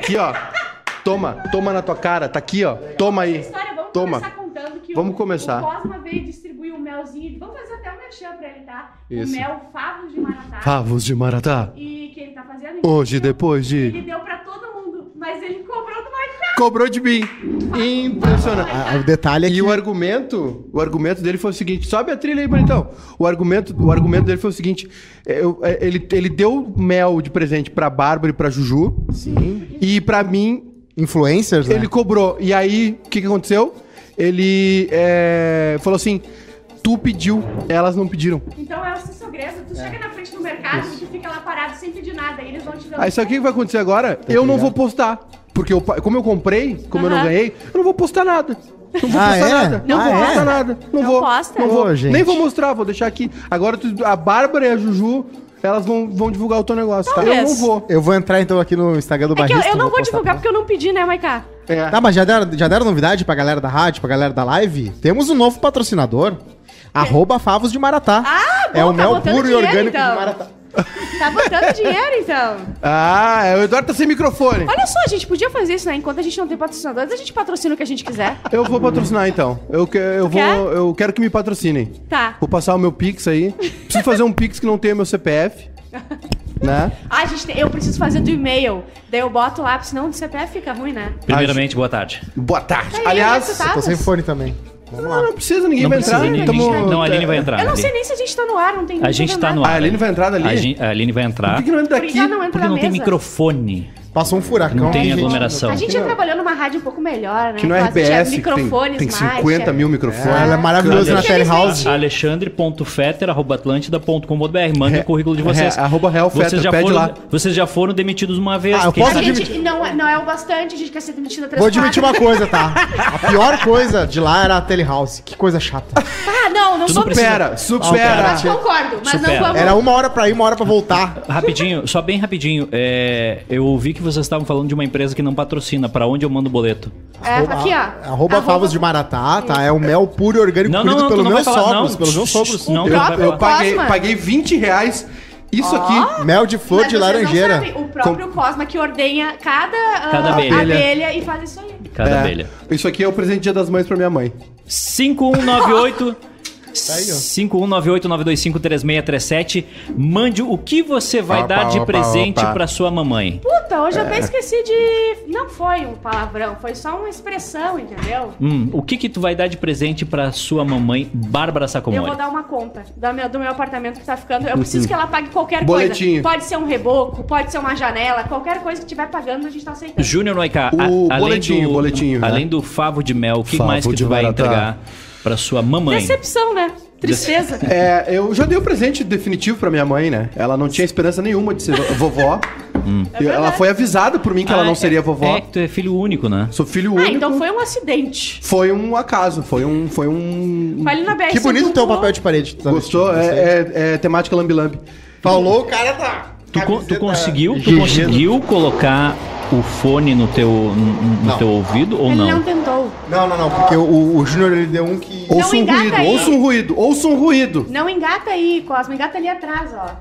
aqui, ó. Toma, toma na tua cara, tá aqui, ó. Toma aí. História, vamos Toma. começar contando que Vamos o, começar. o Cosma veio distribuir o melzinho. Vamos fazer até um merchan pra ele, tá? Isso. O mel Favos de Maratá. Favos de Maratá. E que ele tá fazendo. Hoje, depois Ele de. deu pra todo mundo, mas ele cobrou Marcão. Cobrou de mim. Impressionante. Ah, o detalhe é que E o argumento, o argumento dele foi o seguinte, sobe a trilha aí, bonitão. O argumento, o argumento dele foi o seguinte, é, eu- é, ele, ele deu mel de presente pra Bárbara e pra Juju, Sim. e pra mim Influencers, né? ele cobrou. E aí, o que, que aconteceu? Ele é, falou assim, tu pediu, elas não pediram. Então é segredo. Tu chega na frente do mercado e tu fica lá parado sem pedir nada. Eles vão te dando. Aí sabe o que vai acontecer agora? eu não vou postar. Porque eu, como eu comprei, como eu não ganhei, eu não vou postar nada. Não vou Ah, postar é? nada. Não Não vou posta? postar nada. Não, Não vou. posta? Não vou. Ô, gente. Nem vou mostrar, vou deixar aqui. Agora tu- a Bárbara e a Juju, elas vão, vão divulgar o teu negócio, tá? Eu Talvez. não vou. Eu vou entrar então aqui no Instagram do É que eu, Barrista. eu não vou postar divulgar pra- porque eu não pedi, né, Maiká? É. Tá, mas já deram, já deram novidade pra galera da rádio, pra galera da live? Temos um novo patrocinador. Arroba Favos de Maratá. Ah, bom, É o tá mel botando puro e dinheiro, orgânico então. de Maratá. Tá botando dinheiro, então. Ah, o Eduardo tá sem microfone. Olha só, a gente podia fazer isso, né? Enquanto a gente não tem patrocinadores, a gente patrocina o que a gente quiser. Eu vou patrocinar então. Eu, que- eu, vou, quer? eu quero que me patrocinem. Tá. Vou passar o meu Pix aí. Preciso fazer um Pix que não tenha meu CPF. né? Ah, a gente tem- eu preciso fazer do e-mail. Daí eu boto lá, porque senão o CPF fica ruim, né? Primeiramente, boa tarde. Boa tarde. Aí, Aliás, resultados. Tô sem fone também. Vamos não, lá. não precisa, ninguém Não vai precisa, entrar. ninguém- Tamo- Não, a Aline vai entrar. Eu não Ali. sei nem se a gente tá no ar, não tem A gente tá no ar. a Aline vai entrar dali? A, Aline vai Por entrar. que, que não entra Por que daqui? ela não entra Porque não tem microfone. Passou um furacão. Não tem gente. aglomeração. A gente já trabalhou numa rádio um pouco melhor, né? Que no as- tinha RBS tem, microfones tem mais, 50 tinha- mil É, microfones. ela é maravilhosa na. Telehouse. alexandre.fetter.atlântida.com.br. Mande o currículo de vocês. É, arroba Real vocês, Fetter, já pede foram, lá. vocês já foram demitidos uma vez. Ah, eu posso A gente não, é- não é o bastante, a gente quer ser demitido três Vou admitir uma coisa, tá? A pior coisa de lá era a Telehouse. Que coisa chata. Ah, não, não sou não Supera, supera. Mas concordo, mas Supera. não vamos... Era uma hora pra ir, uma hora pra voltar. Rapidinho, só bem rapidinho. é, eu ouvi que vocês estavam falando de uma empresa que não patrocina. Pra onde eu mando o boleto? É, aqui, ó. Arroba, Favos de Maratá, tá? É o mel puro e orgânico Não, não, não, meus falar, sogros. não. Pelos meus sogros. Não, próprio falar. Eu paguei, paguei 20 reais. Isso aqui. Mel de flor Mas de laranjeira. o próprio Cosma que ordenha cada, ah, Cada abelha. abelha e faz isso aí. Cada É, abelha. Isso aqui é o presente Dia das Mães pra minha mãe. 5198 aí, ó. 5198-925-3637. Mande o que você vai Opa, dar de opa, presente opa. pra sua mamãe. Puta, hoje eu até esqueci de... Não foi um palavrão, foi só uma expressão, entendeu? Hum, o que que tu vai dar de presente pra sua mamãe, Bárbara Eu Sacomori? vou dar uma conta do meu, do meu apartamento que tá ficando. Eu preciso que ela pague qualquer Boletinho. coisa. Pode ser um reboco, pode ser uma janela, qualquer coisa que tiver pagando, a gente tá aceitando. Júnior Noiká, O a- além boletinho, do, boletinho, né? Além do favo de mel, o que Favo mais que tu vai Maratá. entregar pra sua mamãe? Decepção, né? Tristeza. É, eu já dei o presente definitivo pra minha mãe, né? Ela não tinha esperança nenhuma de ser vovó. E ela foi avisada por mim que ela Ah, não é- seria vovó. É, tu é filho único, né? Sou filho Ah, único. então foi um acidente. Foi um acaso, foi um. Foi um. Na. Que bonito o teu papel de parede. tá Gostou? É, é- é temática lambi-lambi. Falou, o cara tá. Tu, co- tu conseguiu, tu conseguiu colocar o fone no teu, no, no Não. teu ouvido ou Ele não? não tentou. Não, não, não, porque o, o Júnior ele deu um que. Ouça um engata ruído, aí. ouça um ruído, ouça um ruído. Não engata aí, Cosmo. Engata ali atrás, ó.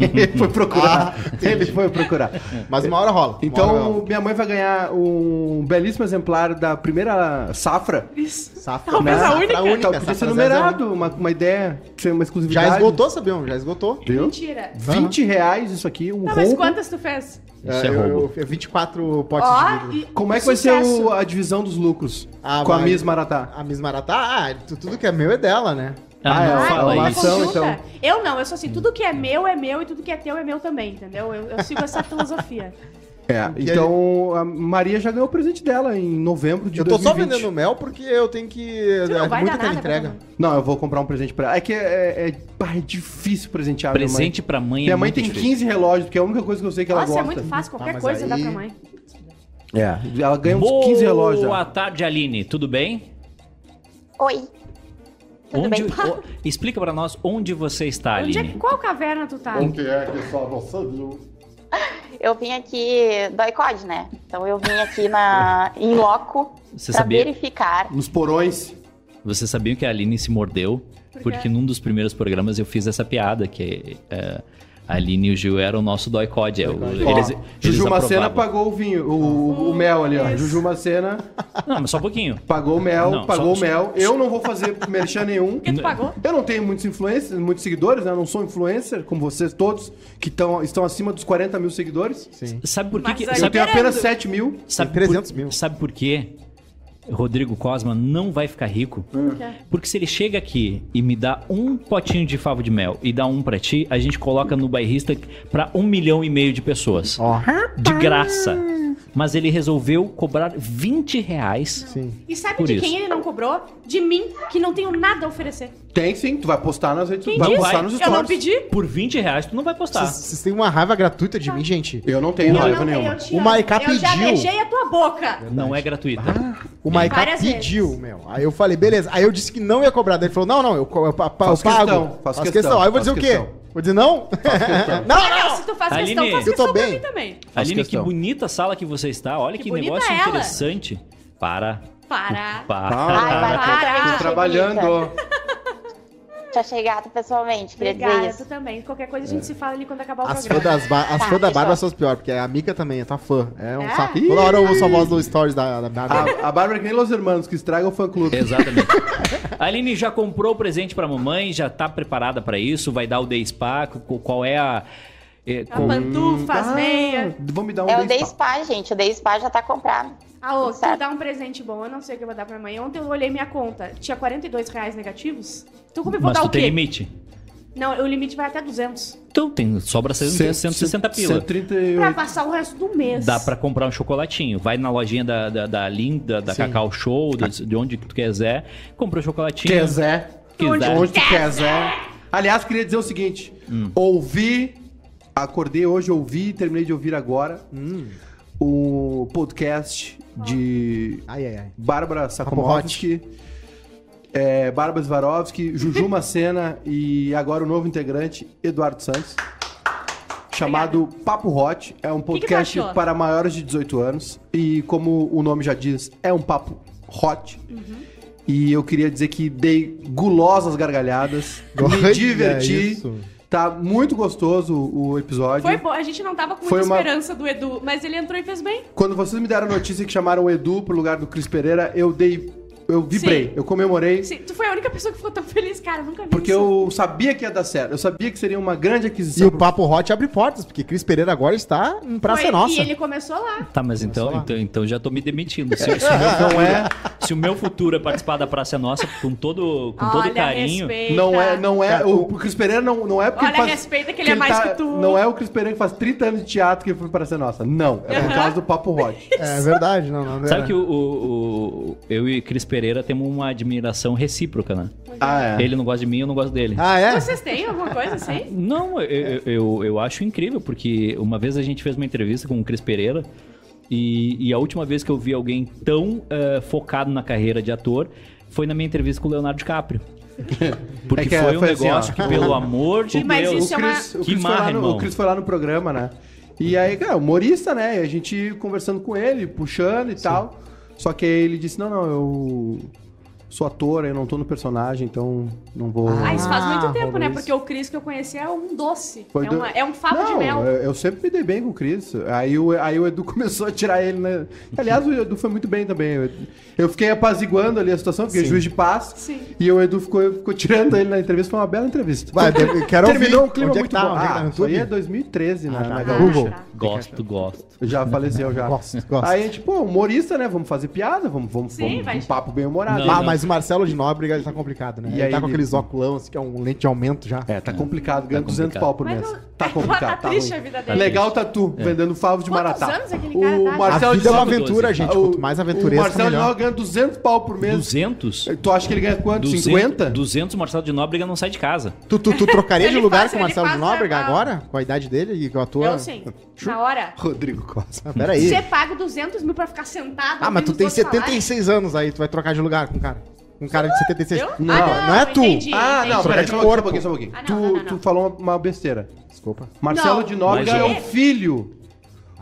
Ele foi procurar. Ele foi procurar. Mas uma hora rola. Uma hora Então, rola. minha mãe vai ganhar um belíssimo exemplar da primeira safra. Safra, Talvez a safra única. Então, única. podia ser numerado, uma, uma ideia, ser uma exclusividade. Já esgotou, Sabião? Já esgotou. Viu? Mentira. 20 reais isso aqui, um mas roubo. quantas tu fez? Isso é eu, roubo. eu, eu- 24 potes Ó, de vidro. Como é que vai ser o- a divisão dos lucros Ah, com a vai. Miss Maratá? A Miss Maratá, ah, tu- tudo que é meu é dela, né? Ah, Ah, é, fala uma isso. ação, então. Eu não, eu sou assim, tudo que é meu é meu e tudo que é teu é meu também, entendeu? Eu, eu sigo essa filosofia. É, então a Maria já ganhou o presente dela em novembro de eu tô só 2020. vendendo mel porque eu tenho que. Tu não é vai muita dar nada entrega. Não, eu vou comprar um presente pra ela. É que é, é, é- é difícil presentear minha mãe. Presente pra mãe Minha é mãe muito tem difícil. 15 relógios, porque é a única coisa que eu sei que ela Nossa, é gosta. muito fácil, qualquer mas coisa aí- dá pra mãe. É, ela ganha uns Boa 15 relógios. já. tarde, Aline. Tudo bem? Oi. Tudo Onde, bem? o- explica pra nós onde você está, Onde é Aline. que, qual caverna tu tá? que é que só você viu? Eu vim aqui do iCode, né? Então eu vim aqui na em loco Você pra sabia? verificar. Nos porões. Você sabia que a Aline se mordeu? Por? Porque num dos primeiros programas eu fiz essa piada, que é, A Aline e o Gil eram o nosso dói code. É, o- Ó, eles, eles Juju Macena pagou o vinho, o, o mel ali, ó. Juju Macena Não, mas só um pouquinho. pagou o mel, Não, pagou só- o mel. Eu não vou fazer merchan nenhum. Quem tu pagou? Eu não tenho muitos influencers, muitos seguidores, né? Eu não sou influencer, como vocês todos, que tão, estão acima dos 40 mil seguidores. Sim. Sabe por que... Mas que aí- Eu sabe, tenho apenas querendo. 7 mil. sabe Tem 300 por, mil. Sabe por quê? Rodrigo Cosma não vai ficar rico. Porque se ele chega aqui e me dá um potinho de favo de mel e dá um pra ti, a gente coloca no bairrista pra um milhão e meio de pessoas. Ó. De graça. Mas ele resolveu cobrar 20 reais. Sim. E sabe Por de isso. quem ele não cobrou? De mim, que não tenho nada a oferecer. Tem sim, tu vai postar nas redes Quem vai disse? postar nos Eu stories. não pedi. Por 20 reais tu não vai postar. Vocês vocês têm uma raiva gratuita de mim, gente? Eu não tenho Eu raiva não tenho, nenhuma. eu te O amo. Maiká Eu já pediu. beijei a tua boca. Não é gratuita. O Maiká Várias pediu, vezes. meu. Aí eu falei, beleza. Aí eu disse que não ia cobrar. Daí ele falou, não, não, eu, co- eu, pa- pa- eu Faço pago. questão, faço questão, Aí eu vou dizer o quê? questão. Vou dizer não? não, Ah, não! Se tu faz Aline, questão, faz eu tô questão pra bem. mim também. Aline, que questão. bonita sala que você está. Olha que, Que bonita negócio ela. interessante. Para. Para. Para. Ai, Ah, Bárbara, para. tô achei trabalhando. Achei gata pessoalmente, queria Obrigada, dizer tu isso. também. Qualquer coisa a gente se fala ali quando acabar o As programa. das ba- as Tá, fãs da fechou. Bárbara são as piores, porque a Mica também é tua fã. É um É? saco. Toda hora eu ouço a voz do stories da, da Bárbara. A, a Bárbara é que nem Los Hermanos, que estraga o fã-clube. Exatamente. A Aline já comprou o presente pra mamãe, já tá preparada pra isso, vai dar o Day Spa, co- qual é a... é, A qual- pantufa, as Ah, meias. Vou me dar um É o Day Spa. Spa, gente. O Day Spa já tá comprado. Ah, ô, tu dá um presente bom, eu não sei o que eu vou dar pra mãe. Ontem eu olhei minha conta, tinha 42 reais negativos. Então como eu vou Mas dar tu o tem quê? limite. Não, o limite vai até 200. Então tem, sobra 160 pila. 138. Pra passar o resto do mês. Dá pra comprar um chocolatinho. Vai na lojinha da, da, da Linda, da Sim. Cacau Show, da- de onde tu quiser, compra o chocolatinho. Quiser. Quiser. Onde tu quiser. Aliás, queria dizer o seguinte. Ouvi, acordei hoje, ouvi, terminei de ouvir agora o podcast de Ai, ai, ai. Bárbara Sakomovski, é, Bárbara Swarovski, Juju Macena e agora o novo integrante, Eduardo Santos. Chamado Papo Hot. É um que podcast achou? para maiores de 18 anos. E como o nome já diz, é um papo hot. E eu queria dizer que dei gulosas gargalhadas. Me diverti. isso. Tá muito gostoso o episódio. Foi bom, a gente não tava com Foi muita uma- esperança do Edu, mas ele entrou e fez bem. Quando vocês me deram a notícia que chamaram o Edu pro lugar do Cris Pereira, eu dei. Eu vibrei, Sim. eu comemorei. Sim, tu foi a única pessoa que ficou tão feliz, cara. eu Nunca vi Porque isso. eu sabia que ia dar certo. Eu sabia que seria uma grande E aquisição. o Papo Hot abre portas, porque Cris Pereira agora está em Praça Foi, Nossa. E ele começou lá. Tá, mas então, lá. então, então já tô me demitindo. Se, se o meu, Não é, se o meu futuro é participar da Praça Nossa com todo, com todo Olha, carinho. respeita. não é, não é. O, o- Cris Pereira não, não é porque Olha, respeita que ele é mais que tu. Não é o Cris Pereira que faz 30 anos de teatro que foi para ser nossa. Não. É por causa do Papo Hot. É verdade, não, não. Sabe é. que o, o- o- eu e Cris Pereira temos uma admiração recíproca, né? Ah, é. Ele não gosta de mim, eu não gosto dele. Ah, é? Vocês têm alguma coisa assim? Não, eu, eu, eu, eu acho incrível, porque uma vez a gente fez uma entrevista com o Cris Pereira e, e a última vez que eu vi alguém tão eh, focado na carreira de ator foi na minha entrevista com o Leonardo DiCaprio. Porque É que foi um foi assim, negócio ó. que, pelo amor de Mas Deus... isso O é o Que Cris foi lá marra, no, o Cris foi lá no programa, né? E aí, cara, humorista, né? E a gente conversando com ele, puxando e tal. Só que ele disse: Não, não, eu sou ator, eu não tô no personagem, então não vou. Ah, isso faz muito Ah, tempo, rolou né? isso. Porque o Cris que eu conheci é um doce. Foi é, do- uma- é um favo de Não, mel. Eu, eu sempre me dei bem com o Cris. Aí o, aí o Edu começou a tirar ele, né? Aliás, o Edu foi muito bem também. Eu, fiquei apaziguando ali a situação, porque é Sim. juiz de paz. Sim. E o Edu ficou, ficou tirando ele na entrevista. Foi uma bela entrevista. Vai, de- quero Terminou ouvir. um clima Onde é muito que tá? bom. É que tá Ah, isso aí é 2013 na, Ah, tá. na Ah, Gaúcha. Google. tá. Gosto, gosto. Já faleceu já. Gosto, gosto. Aí a gente, pô, humorista, né? Vamos fazer piada, vamos, vamos, Sim, vamos um papo bem humorado. Não, Ah, não. mas o Marcelo de Nóbrega, ele tá complicado, né? E ele aí tá com ele- aqueles óculos, assim, que é um lente de aumento já. É, tá complicado, ganha Tá 200 complicado. pau por Mas mês. não- Tá complicado, Tá tá triste ruim. a vida dele. Legal tá tu, vendendo favos de Quantos Maratá. anos aquele cara tá? A Marcelo vida é uma aventura, gente. Quanto mais O aventuresco, Marcelo de. Nóbrega ganha 200 pau por mês. 200? Tu acha que ele ganha quanto? 50? 200 o Marcelo de Nóbrega não sai de casa. Tu, tu, tu trocaria de lugar com o Marcelo de Nóbrega agora? Com a idade dele e com a tua... Eu sim. Na hora. Rodrigo Costa. Ah, peraí. Você paga 200 mil pra ficar sentado. Ah, mas tu tem os outros falarem? 76 anos aí, tu vai trocar de lugar com um cara. Um cara de 76. Eu? Não, Ah, não, é tu. entendi, Ah, não, entendi. peraí, de só um pouquinho, só um pouquinho, só um pouquinho. Ah, não, tu, não, não, tu não. falou uma besteira. Desculpa. Marcelo Não. de Nóbrega é o filho.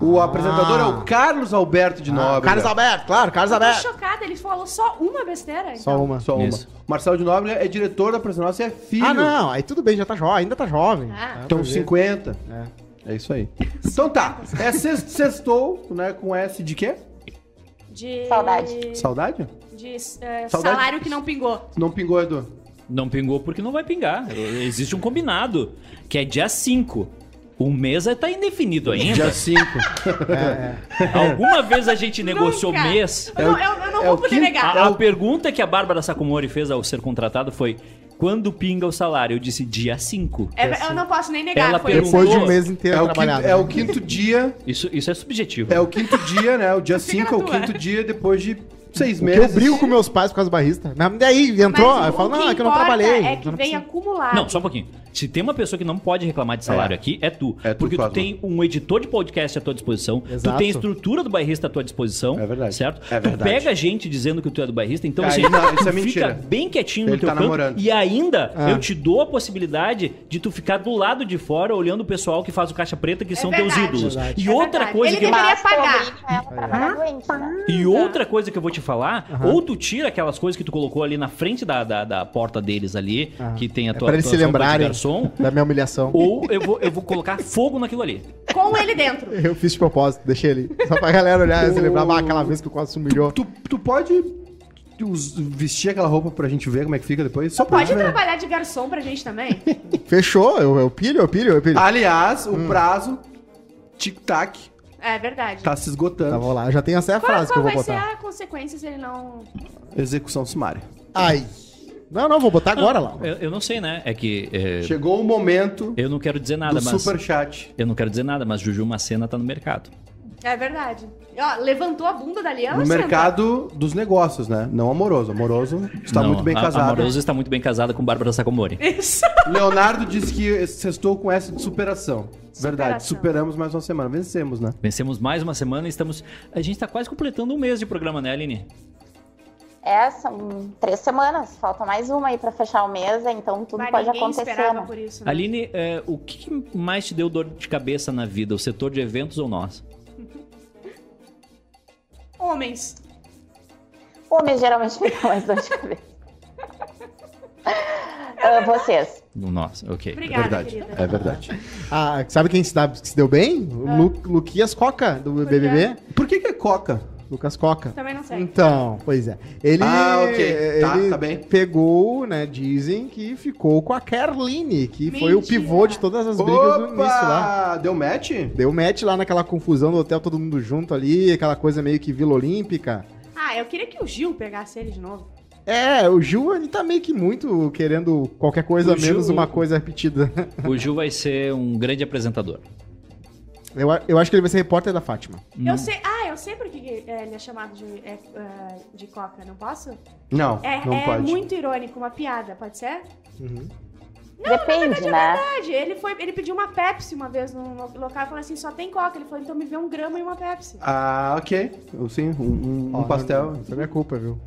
O apresentador é o Carlos Alberto de Nóbrega. Carlos Alberto, claro, Carlos Eu tô Alberto. chocada, ele falou só uma besteira? Só então? uma. Só uma. Isso. Marcelo de Nóbrega é diretor da Praça Nossa e é filho. Ah, não, aí tudo bem, já tá jovem, ainda tá jovem. Ah. Dá Então, pra ver. 50. É. É isso aí. Então tá. É sex- sextou, né? Com S de quê? De... Saudade. Saudade? De é, Saudade? salário que não pingou. Não pingou, Edu. Não pingou porque não vai pingar. Existe um combinado, que é dia 5. O mês tá indefinido ainda. Dia 5. Alguma vez a gente negociou Nunca. mês. Eu, não- eu- eu não é vou poder quinto- negar. A, a pergunta que a Bárbara Sacomori fez ao ser contratado foi: quando pinga o salário? Eu disse dia 5. É, eu não posso nem negar. Ela foi perguntou- Depois de um mês inteiro É o, quinto, trabalhado. é o quinto dia. Isso, isso é subjetivo. É o quinto dia, né? O dia Fica 5 é o quinto dia depois de seis Que eu meses. brigo com meus pais por causa do barrista. Mas daí entrou, Mas eu falo, não, é que eu não trabalhei. É que vem acumulado. Não, só um pouquinho. Se tem uma pessoa que não pode reclamar de salário É. aqui, é tu. É tu, porque tu Cosmo. tem um editor de podcast à tua disposição, tu Exato. tem a estrutura do bairrista à tua disposição. É verdade. Certo? É tu verdade. pega gente dizendo que tu é do bairrista, então assim, não, isso é tu mentira. fica bem quietinho no Ele teu tá canto. namorando. E ainda Ah. eu te dou a possibilidade de tu ficar do lado de fora olhando o pessoal que faz o caixa preta, que são teus verdade. ídolos. Verdade. E É outra verdade. coisa Ele que eu... tu pagar. né? E outra coisa que eu vou te falar, ou tu tira aquelas coisas que tu colocou ali na frente da, da, da porta deles ali, Ah. que tem a É tua, pra eles se lembrarem garçom, da minha humilhação. ou eu vou, eu vou colocar fogo naquilo ali. Com ele dentro. Eu fiz de propósito, deixei ele. Só pra galera olhar e se lembrar, "Ah, aquela vez que o quase se humilhou. Tu, tu pode us- vestir aquela roupa pra gente ver como é que fica depois? Só pra Pode gente ver. trabalhar de garçom pra gente também? Fechou, eu, eu pilho, eu pilho, eu pilho. Aliás, o prazo, tic-tac, É verdade. tá se esgotando. Tá, vou lá. Eu já tenho essa Qual, frase que eu qual vou vai ser botar. a consequência se ele não... Execução sumária. Ai. Não, não, vou botar agora lá. Eu, eu não sei, né? É que. é, Chegou o momento eu não quero dizer nada, do mas. superchat. Eu não quero dizer nada, mas Juju Macena tá no mercado. É verdade. Ó, levantou a bunda dali, ela No senta. mercado dos negócios, né? Não amoroso. Amoroso está Não, muito bem a- casado. Amoroso está muito bem casada com Bárbara Sacomori. Isso. Leonardo disse que sextou com essa de superação. Verdade, Superação. superamos mais uma semana. Vencemos, né? Vencemos mais uma semana e estamos. A gente tá quase completando um mês de programa, né, Aline? É, são três semanas. Falta mais uma aí pra fechar o mês, então tudo Mas pode acontecer, né? por isso, né? Aline, é, o que mais te deu dor de cabeça na vida? O setor de eventos ou nós? Homens. Homens geralmente ficam mais dor de cabeça. Ah, vocês. No nós, ok. Obrigada, verdade. querida. É verdade. Ah, sabe quem se, dá- se deu bem? Ah. Lu, Luquias Coca, do BBB. Por que, que é coca? Lucas Coca. Também não sei. Então, pois é. Ele, Ah, ok. Tá, ele tá bem. pegou, né, dizem que ficou com a Kerline, que foi o Mentira. pivô de todas as brigas do início lá. Opa! Deu match? Deu match lá naquela confusão do hotel, todo mundo junto ali, aquela coisa meio que Vila Olímpica. Ah, eu queria que o Gil pegasse ele de novo. É, o Ju, ele tá meio que muito querendo qualquer coisa O Gil- menos uma coisa repetida. O Gil vai ser um grande apresentador. Eu, eu acho que ele vai ser repórter da Fátima. Eu sei. Ah, eu sei por que que, é, ele é chamado de, é, é, de Coca, não posso? Não, É, não é pode. muito irônico, uma piada, pode ser? Depende, né? Verdade, ele, foi, ele pediu uma Pepsi uma vez no no local e falou assim: só tem Coca. Ele falou: então me vê um grama e uma Pepsi. Ah, ok. Eu, Sim, um, um- um Ó, pastel. Isso é minha culpa, viu?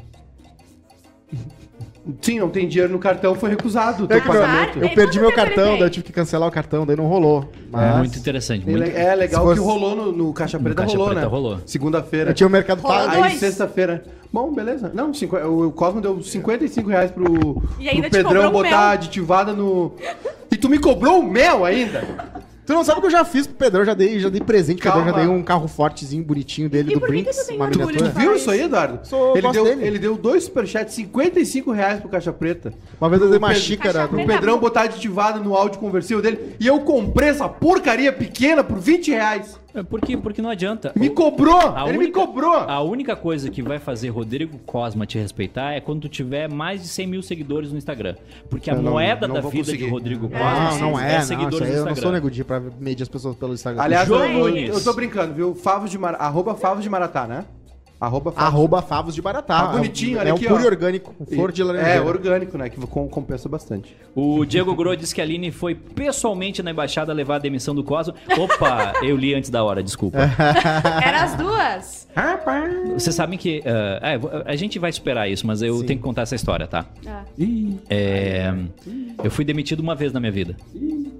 Sim, não tem dinheiro no cartão, foi recusado o teu É que meu- pagamento. eu perdi quanto meu cartão, daí eu tive que cancelar o cartão, daí não rolou. Mas Muito interessante. É Muito... É legal Se que fosse- rolou no, no Caixa Preta, Caixa rolou, Preta né? rolou. Segunda-feira. eu tinha o Mercado Pago. Aí sexta-feira. Bom, beleza. Não, cinqu- o, o Cosmo deu 55 reais pro, E ainda pro Pedrão botar aditivada no. E tu me cobrou o mel ainda? Tu não sabe o que eu já fiz pro Pedrão, já dei, já dei presente pro Pedrão, já Calma. dei um carro fortezinho, bonitinho dele, E do por que que Brinks, tu tem uma orgulho miniatura. de Viu isso aí. Eduardo? Sou- ele, gosto deu, dele. ele deu dois superchats, 55 reais pro Caixa Preta. Uma vez eu dei uma Pedro- xícara. Caixa Pro Preta. Pedrão botar aditivada no áudio conversível dele. E eu comprei essa porcaria pequena por 20 reais. É Porque, porque não adianta. Me cobrou! a ele me única- cobrou! A única coisa que vai fazer Rodrigo Cosma te respeitar é quando tu tiver mais de 100 mil seguidores no Instagram. Porque a Eu não- moeda não da vida conseguir. de Rodrigo É, Cosma Não, não é, não. Isso seguidores aí no eu não sou Instagram. nego Di pra medir as pessoas pelo Instagram. Aliás, eu, João eu, Nunes. eu tô brincando, viu? Favos de Mar... Arroba Favos de Maratá, né? Arroba Favos. Arroba Favos de Baratá. Tá bonitinho, é, olha é aqui, um puro ó. e orgânico, flor de laranjeira. É, orgânico, né? Que com- compensa bastante. O Diego Gro disse que a Aline foi pessoalmente na embaixada levar a demissão do Cosmo. Opa, eu li antes da hora, desculpa. Era as duas. Vocês sabem que. ah, é, a gente vai superar isso, mas eu tenho que contar essa história, tá? Ah. É, eu fui demitido uma vez na minha vida,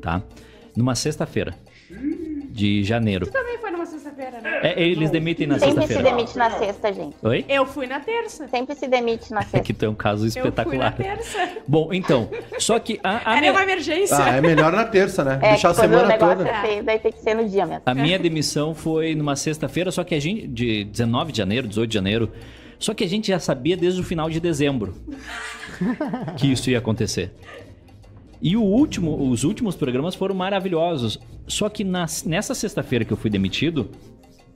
tá? Numa sexta-feira de janeiro. Tu também foi sexta-feira, né? É, eles demitem na Sempre se sexta-feira. demite na sexta, gente. Oi? Eu fui na terça. Sempre se demite na É sexta. que tu é um caso Eu fui na espetacular. terça. Bom, então, só que a, a Era minha, uma emergência. Ah, é melhor na terça, né? É, Deixar a que semana toda. é feio, daí tem que ser no dia mesmo. a minha demissão foi numa sexta-feira, só que a gente. de 19 de janeiro, 18 de janeiro. Só que a gente já sabia desde o final de dezembro que isso ia acontecer. E o último, os últimos programas foram maravilhosos. Só que nas- nessa sexta-feira que eu fui demitido,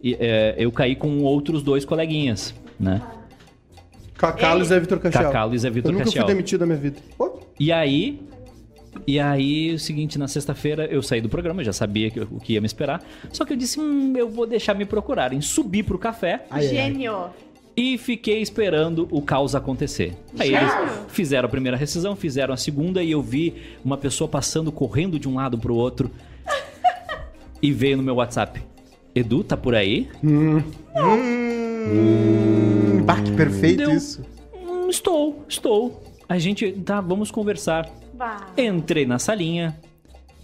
e, é, eu caí com outros dois coleguinhas, né? Cacá, Luiz é Vitor Castiel. Cacá, Luiz é Vitor Eu nunca Castiel. fui demitido da minha vida. Pô, E aí. E aí, o seguinte, na sexta-feira eu saí do programa, eu já sabia que- o que ia me esperar. Só que eu disse, hum, eu vou deixar me procurarem. Subi pro café ai. Gênio. e fiquei esperando o caos acontecer. Aí eles fizeram a primeira rescisão, fizeram a segunda e eu vi uma pessoa passando, correndo de um lado pro outro. e veio no meu WhatsApp. Edu, tá por aí? Hum, bah, que perfeito Deu. isso. Hum, estou, estou. A gente, tá, vamos conversar. Bah. Entrei na salinha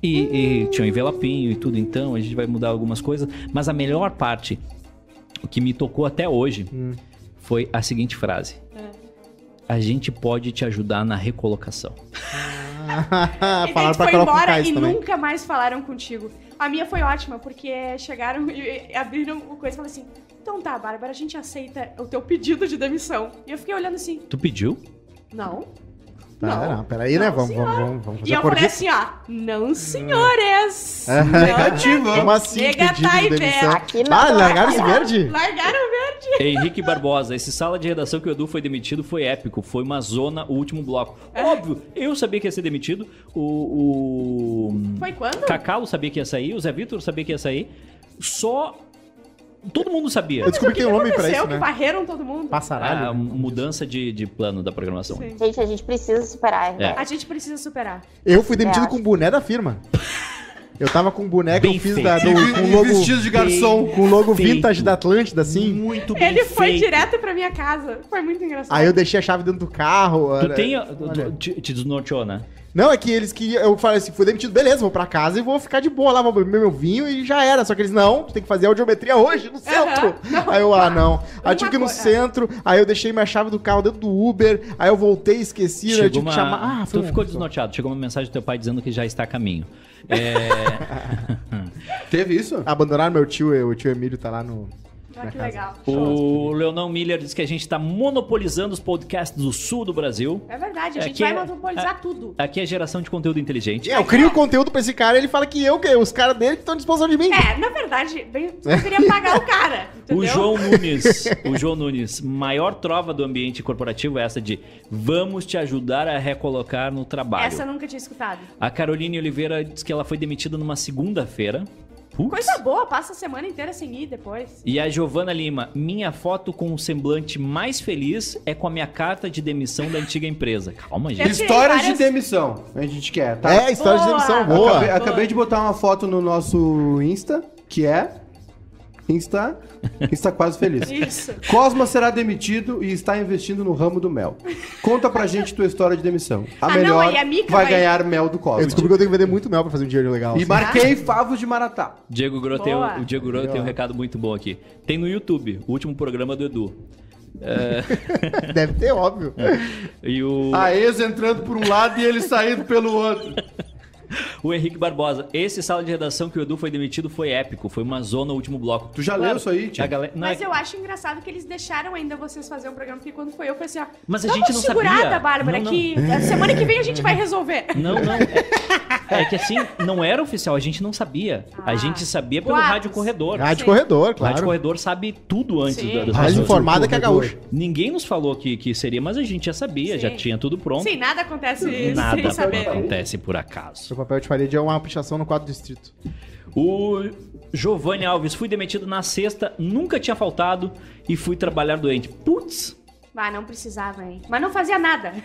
e, e tinha um envelopinho e tudo, então a gente vai mudar algumas coisas. Mas a melhor parte, o que me tocou até hoje, foi a seguinte frase: A gente pode te ajudar na recolocação. E daí Falaram tu pra foi Carol embora e também. nunca mais falaram contigo. A minha foi ótima, porque chegaram e abriram o coisa e falaram assim: então tá, Bárbara, a gente aceita o teu pedido de demissão. E eu fiquei olhando assim: Tu pediu? não. Ah, Não. não, peraí, né? Vamos, vamos, vamos, vamos E fazer eu a falei assim: ó, não, senhores. É. Negativa. Como assim, Nega tá e? Aqui não. Ah, largaram esse verde? Largaram o verde. Henrique Barbosa, esse sala de redação que o Edu foi demitido foi épico. Foi uma zona o último bloco. Óbvio, eu sabia que ia ser demitido. O. o... Foi quando? Cacau sabia que ia sair, o Zé Vitor sabia que ia sair. Só. Todo mundo sabia. Eu descobri que tem um nome pra Aconteceu isso, que né? varreram todo mundo. A Passaralho. mudança de, de plano da programação. Sim. Gente, a gente precisa superar. É. né? A gente precisa superar. Eu fui demitido É. com o boné da firma. Eu tava com o boné que Bem eu fiz da, do, com o logo, vestido de garçom. com o logo feito. vintage da Atlântida, assim. Muito bem Ele foi feito. direto pra minha casa. Foi muito engraçado. Aí eu deixei a chave dentro do carro. Tu era- tem. Olha. Tu, te, te desnorteou, né? Não, é que eles que. Eu falei assim, fui demitido, beleza, vou pra casa e vou ficar de boa lá, vou beber meu vinho e já era. Só que eles, não, tu tem que fazer a audiometria hoje, no centro. Aí eu, ah, não. Aí eu tive que ir no coisa- centro, aí eu deixei minha chave do carro dentro do Uber, aí eu voltei, esqueci, aí eu tive uma... que chamar. Ah, foi tu um- ficou desnorteado. Chegou uma mensagem do teu pai dizendo que já está a caminho. É... Teve isso? Abandonaram meu tio, o tio Emílio tá lá no. Ah, que legal. o Leonão Miller diz que a gente está monopolizando os podcasts do sul do Brasil. É verdade, a gente Aqui vai é- monopolizar é- tudo. Aqui é geração de conteúdo inteligente. É, eu crio conteúdo pra esse cara e ele fala que eu, que os caras dele que estão à disposição de mim. É, na verdade, bem, eu queria pagar o cara. Entendeu? O João Nunes, o João Nunes, maior trova do ambiente corporativo é essa de vamos te ajudar a recolocar no trabalho. Essa eu nunca tinha escutado. A Caroline Oliveira diz que ela foi demitida numa segunda-feira. Putz. Coisa boa, passa a semana inteira sem ir depois. E a Giovana Lima, minha foto com o semblante mais feliz é com a minha carta de demissão da antiga empresa. Calma, gente. Histórias várias- de demissão. A gente quer, tá? É, história de Boa. demissão, Acabei, boa. acabei de botar uma foto no nosso Insta, que é. Insta. Insta quase feliz. Isso. Cosma será demitido e está investindo no ramo do mel. Conta pra gente tua história de demissão. A Ah, não, melhor aí a Mica vai vai- ganhar mel do Eu Cosma. descobri que eu tenho que vender muito mel pra fazer um dinheiro legal. E assim. marquei favos de Maratá. Diego Gro tem, o Diego Gro tem um recado muito bom aqui. Tem no YouTube, o último programa do Edu. É, Deve ter, óbvio. e o, A ex entrando por um lado e ele saindo pelo outro. O Henrique Barbosa. Esse sala de redação que o Edu foi demitido foi épico. Foi uma zona no último bloco. Tu já leu isso aí, Tia? A galera, não, Mas é- eu acho engraçado que eles deixaram ainda vocês fazer um programa, porque quando foi eu, eu falei assim, ó, Mas a gente não segurada, sabia. Bárbara, Não, não. que a semana que vem a gente vai resolver. Não, não. É, é que assim, não era oficial, a gente não sabia. a Ah, gente sabia pelo boatos. rádio corredor. Rádio Sim. corredor, O rádio claro. corredor sabe tudo antes Sim. da- das Mais informada que a gaúcha. Ninguém nos falou que, que seria, mas a gente já sabia, Sim. já tinha tudo pronto. Sim, nada acontece Nada sem saber. acontece por acaso. Seu papel de parede é uma pichação no quadro distrito. O Giovanni Alves, fui demitido na sexta, nunca tinha faltado e fui trabalhar doente. Putz, Ah, não precisava, hein? Mas não fazia nada.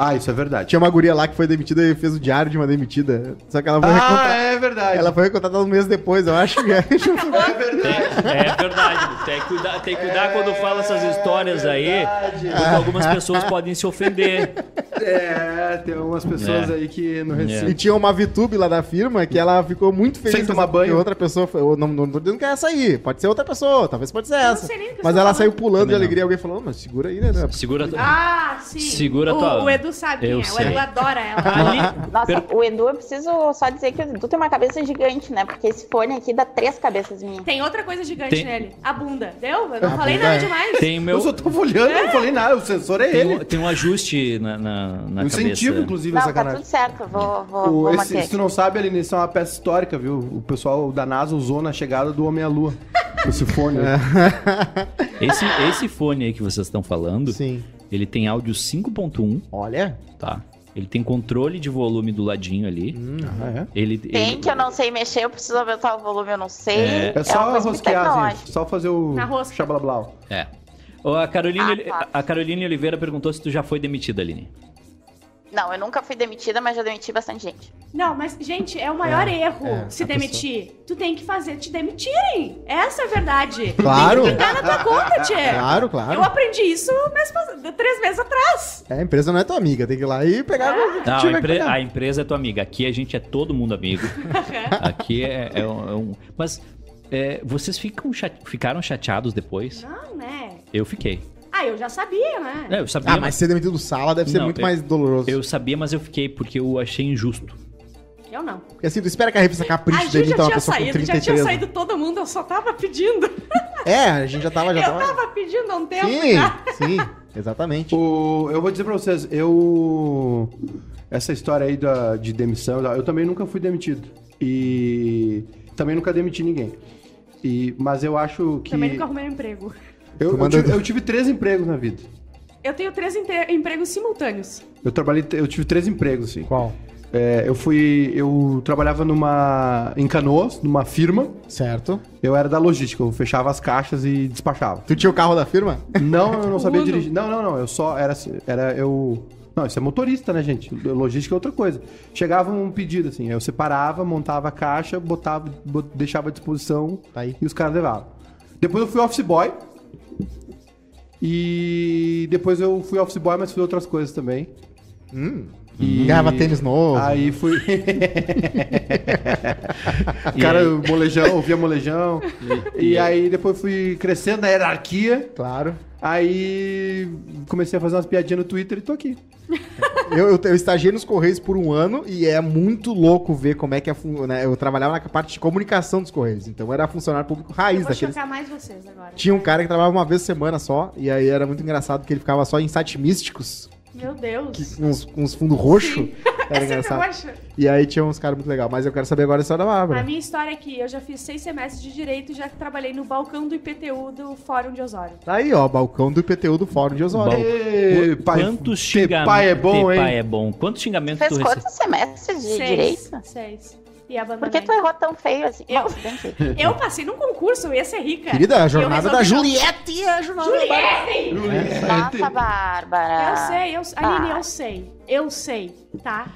Ah, isso é verdade. Tinha uma guria lá que foi demitida e fez o diário de uma demitida. Só que ela foi, Ah, recontra- é verdade. ela foi recontratada um mês depois, eu acho que é. É verdade. é verdade. Tem que cuidar, tem que cuidar quando fala essas histórias aí, verdade. porque algumas pessoas podem se ofender. É, tem umas pessoas É. aí que no E Recife. tinha uma VTube lá da firma que ela ficou muito feliz Sem tomar banho. outra pessoa foi. Eu não, não tô dizendo que é essa aí. Pode ser outra pessoa, talvez pode ser não essa. sei nem do que Mas você ela tá saiu pulando de Também não. alegria. Alguém falou, "Ô, mas segura aí, né? Segura. Ah, sim. Segura o, tua- o Edu sabe quem Eu é. sei. O Edu adora ela. Ali, Nossa, per- o Edu, eu preciso só dizer que o Edu tem uma cabeça gigante, né? Porque esse fone aqui dá três cabeças minhas. Tem outra coisa gigante Tem- nele. A bunda. Deu? Eu não A falei bunda nada é- demais. tem o meu. Eu só tô olhando, eu não falei nada, o sensor é Tem ele. um, tem um ajuste na, na, na Um incentivo, cabeça. inclusive, Não, essa tá tudo certo. Vou, vou, O- vou esse- manter. se tu não sabe, Aline, isso é uma peça histórica, viu? O pessoal da NASA usou na chegada do Homem à Lua. Esse fone. É. Esse, esse fone aí que vocês estão falando, Sim. ele tem áudio 5.1, Olha. tá? Ele tem controle de volume do ladinho ali. Ah, é? Ele, Tem ele- que eu não sei mexer, eu preciso aumentar o volume, eu não sei. É. É só muito rosquear, tecnológica. Só fazer o Na rosca. xablablau. É. A Caroline, Ah, tá. a Caroline Oliveira perguntou se tu já foi demitida, Aline. Não, eu nunca fui demitida, mas já demiti bastante gente. Não, mas, gente, é o maior É, erro é, se demitir. Tu tem que fazer te demitirem. Essa é a verdade. Claro. Tem que pingar na tua conta, Tchê. Claro, claro. Eu aprendi isso mês três meses atrás. É, a empresa não é tua amiga, tem que ir lá e pegar que Não, a, empre- a empresa é tua amiga. Aqui a gente é todo mundo amigo. Aqui é, é um, é um- Mas é, vocês ficam chate- ficaram chateados depois? Não, né? Eu fiquei. Ah, eu já sabia, né? É, eu sabia, Ah, mas ser demitido do sala deve ser Não, muito eu- mais doloroso. eu sabia, mas eu fiquei porque eu achei injusto. Eu não. Porque assim, tu espera que a revista A Capricho já demita uma tinha pessoa com saído, já 33 tinha saído todo mundo, eu só tava pedindo. É, a gente já tava, já eu tava. tava pedindo há um tempo Sim, já. sim, exatamente. O, eu vou dizer pra vocês, eu. Essa história aí da, de demissão, eu também nunca fui demitido. E também nunca demiti ninguém. E, mas eu acho que. Também nunca arrumei um emprego. Eu, eu, tive, eu tive três empregos na vida. Eu tenho três empregos simultâneos. Eu trabalhei, eu tive três empregos, assim. Qual? É, eu fui. Eu trabalhava numa. em Canoas, numa firma. Certo. Eu era da logística, eu fechava as caixas e despachava. Tu tinha o carro da firma? Não, eu não sabia Uno. dirigir. Não, não, não. Eu só era. Era eu. Não, isso é motorista, né, gente? Logística é outra coisa. Chegava um pedido, assim, eu separava, montava a caixa, botava, bot- deixava à disposição Tá aí. e os caras levavam. Depois eu fui office boy. E depois eu fui office boy, mas fiz outras coisas também. E Ganhava tênis novo. Aí fui. o cara, molejão, ouvia molejão. E, aí depois fui crescendo na hierarquia. Claro. Aí comecei a fazer umas piadinhas no Twitter e tô aqui. Eu, eu, eu estagiei nos Correios por um ano e é muito louco ver como é que é. Né? Eu trabalhava na parte de comunicação dos Correios. Então era funcionário público raiz Eu vou daqueles. chocar mais vocês agora. Tinha um cara que trabalhava uma vez por semana só, e aí era muito engraçado que ele ficava só em sites místicos, Meu Deus. que- com uns, com uns fundos roxos. Sim. Era É engraçado. E aí tinha uns caras muito legais. Mas eu quero saber agora a história da A Bárbara. minha história aqui, eu já fiz seis semestres de Direito e já trabalhei no balcão do IPTU do Fórum de Osório. Tá aí, ó, balcão do IPTU do Fórum de Osório. Bal- Ê, pai, Quantos xingamentos. pai é bom, hein? pai é bom. Quantos xingamentos Fez tu quantos semestres de seis. direito? Seis. E abandonei. Por que tu errou tão feio assim? Eu-. Eu passei num concurso, eu ia ser rica. Querida, a E eu jornada da. Juliette é a jornada da Bárbara. Juliette! Nossa, Bárbara. Eu sei, eu, Aline, Ah. eu sei. Eu sei, tá?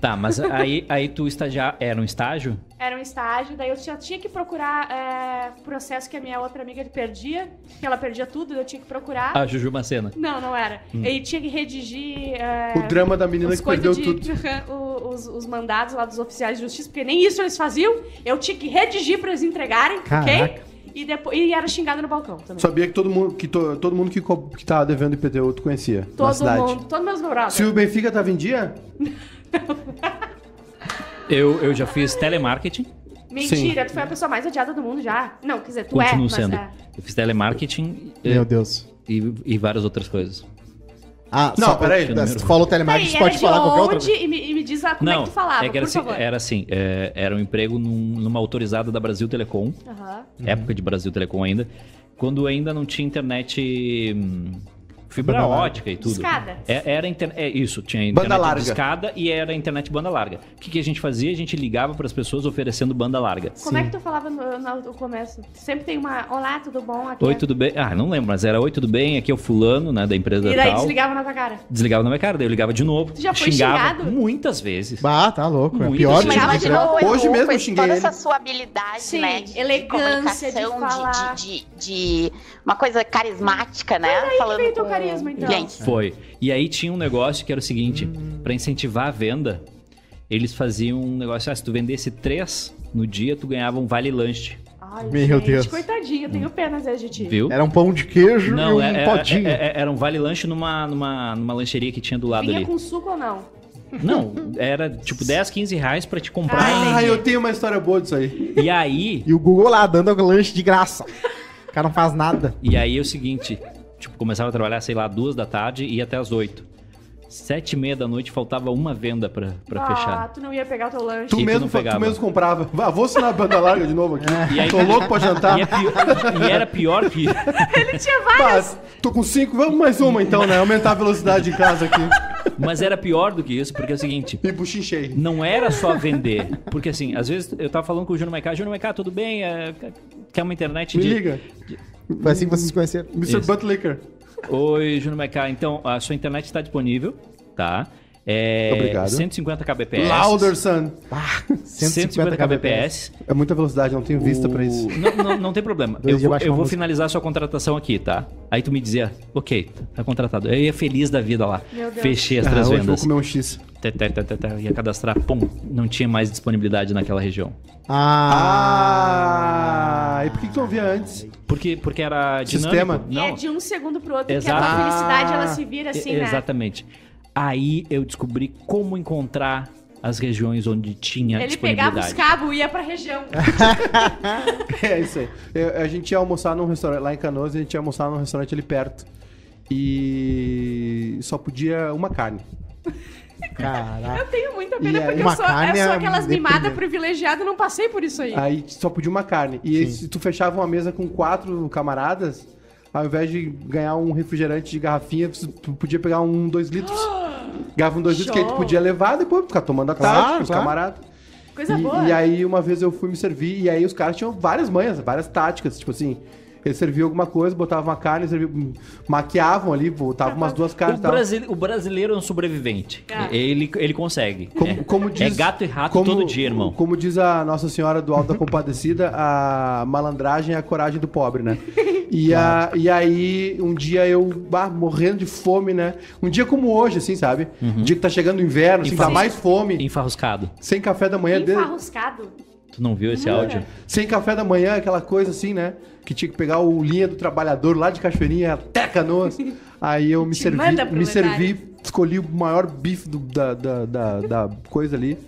Tá, mas aí, aí tu estagiar. Era um estágio? Era um estágio, daí eu já tinha que procurar é, processo que a minha outra amiga perdia, que ela perdia tudo, eu tinha que procurar. Ah, Juju Macena. Não, não era. E tinha que redigir. é, O drama da menina que perdeu de- tudo. os, os mandados lá dos oficiais de justiça, porque nem isso eles faziam. Eu tinha que redigir pra eles entregarem, Caraca. ok? E, depois, e era xingado no balcão também. Sabia que todo mundo que, to- todo mundo que, que tava devendo IPTU tu conhecia Todo mundo, todos meus brothers. Se o Benfica tava em dia, Eu, eu já fiz telemarketing. Mentira, tu foi a pessoa mais odiada do mundo já. Não, quer dizer, tu é, Continuo mas sendo. é. Eu fiz telemarketing eh, Meu Deus. e, e várias outras coisas. Ah, Não, só, peraí. Se tu falou telemarketing, Peraí, você pode de falar qualquer outra onde? E me, e me diz lá como é que tu falava, é que era por assim, favor. era, assim é, era um emprego num- numa autorizada da Brasil Telecom, Aham. época de Brasil Telecom ainda, quando ainda não tinha internet hum, fibra Banda larga. ótica e tudo. Discada. É, era inter- é isso, tinha internet Banda larga. discada e era internet banda larga. O que, que a gente fazia? A gente ligava para as pessoas oferecendo banda larga. Como é que tu falava no, no- começo? Sempre tem uma. Olá, tudo bom? Aqui Oi, é- tudo bem? Ah, não lembro, mas era Oi, tudo bem? Aqui é o fulano, né, da empresa E daí tal. desligava na tua cara. Desligava na minha cara, daí eu ligava de novo. Tu já foi xingava xingado? muitas vezes. Bah, tá louco. É pior sim. do Mas que Mas imagina entrar. o Edu Hoje mesmo com eu xinguei toda ele. essa sua habilidade, Sim, né? De, elegância, de comunicação, falar. De, de, de- de uma coisa carismática, né? Falando com carisma, então. Gente, Foi. E aí tinha um negócio que era o seguinte, pra incentivar a venda, eles faziam um negócio, ah, se tu vendesse três no dia, tu ganhava um vale lanche. Ai, Meu gente, Deus. coitadinho, eu tenho pena às vezes de ti. Viu? Era um pão de queijo Não, e um é- é- podinho. é- é- era um vale lanche numa, numa, numa lancheria que tinha do lado Vinha ali. com suco ou não? Não, era tipo 10, 15 reais pra te comprar. Ah, Ah, eu tenho uma história boa disso aí. E aí, E o Google lá, dando lanche de graça. O cara não faz nada. e aí é o seguinte, tipo, começava a trabalhar, sei lá, duas da tarde e ia até as oito. Sete e meia da noite faltava uma venda pra, pra ah, fechar. tu não ia pegar teu lanche. Tu E tu mesmo, tu pegava. mesmo comprava. Ah, vou assinar a banda larga de novo aqui. E aí- Tô louco pra jantar. E, é pior- e era pior que. Ele tinha várias. Pá, tô com cinco, vamos mais uma então, né? Aumentar a velocidade em casa aqui. Mas era pior do que isso, porque é o seguinte. E buchinchei. Não era só vender. Porque assim, às vezes eu tava falando com o Júnior Maiká, Júnior Maiká, tudo bem? É, quer uma internet Me de. liga. Foi assim que vocês se conheceram. Mr. Buttlicker. Oi, Júnior Maiká. Então, a sua internet está disponível, tá? É Obrigado. 150 kbps. Louder, son. 150 kbps. É muita velocidade, não tenho vista O- pra isso. Não, não, não tem problema. Dois Eu vou, eu vou finalizar sua contratação aqui, tá? Aí tu me dizia, ok, tá contratado. Eu ia feliz da vida lá. Meu Deus. Fechei as Ah, três hoje vou vendas. comer um X. Tê, tê, tê, tê, tê, Ia cadastrar, pum, não tinha mais disponibilidade naquela região. Ah, Ah, e por que, que tu não via antes? Porque, porque era dinâmico. Sistema. E Não, é de um segundo pro outro, Exato. que a tua felicidade, ela Ah, se vira assim, E- né? Exatamente. Aí eu descobri como encontrar as regiões onde tinha Ele pegava os cabos e ia pra região. É isso aí. Eu- a gente ia almoçar num restaurante, lá em Canoas, a gente ia almoçar num restaurante ali perto. E só podia uma carne. caraca. Eu tenho muita E pena, aí, porque eu sou, eu sou é aquelas mimadas privilegiadas, eu não passei por isso aí. Aí só podia uma carne. E se tu fechava uma mesa com quatro camaradas, ao invés de ganhar um refrigerante de garrafinha, tu podia pegar um, dois litros. Ganhava um, dois litros que aí tu podia levar depois ficar tomando Claro, tarde com os claro. camaradas. Coisa e, boa. e aí uma vez eu fui me servir e aí os caras tinham várias manhas, várias táticas, tipo assim, eles serviam alguma coisa, botavam uma carne, serviam, maquiavam ali, botavam umas duas carnes O, e tal. brasile- o brasileiro é um sobrevivente. Ele, ele consegue. Como, é. como diz, é gato e rato como- todo dia, irmão. Como diz a Nossa Senhora do Alto da Compadecida, a malandragem é a coragem do pobre, né? E, a, e aí, um dia eu, bah, morrendo de fome, né? Um dia como hoje, assim, sabe? Um dia que tá chegando o inverno, assim, faz- mais fome, Enfarruscado. sem café da manhã. Enfarruscado. Tu não viu esse áudio? Sem café da manhã, aquela coisa assim, né? Que tinha que pegar o linha do trabalhador lá de Cachoeirinha até Canoas. Aí eu me Te servi, manda, me servi, escolhi o maior bife do- da, da, da, da coisa ali.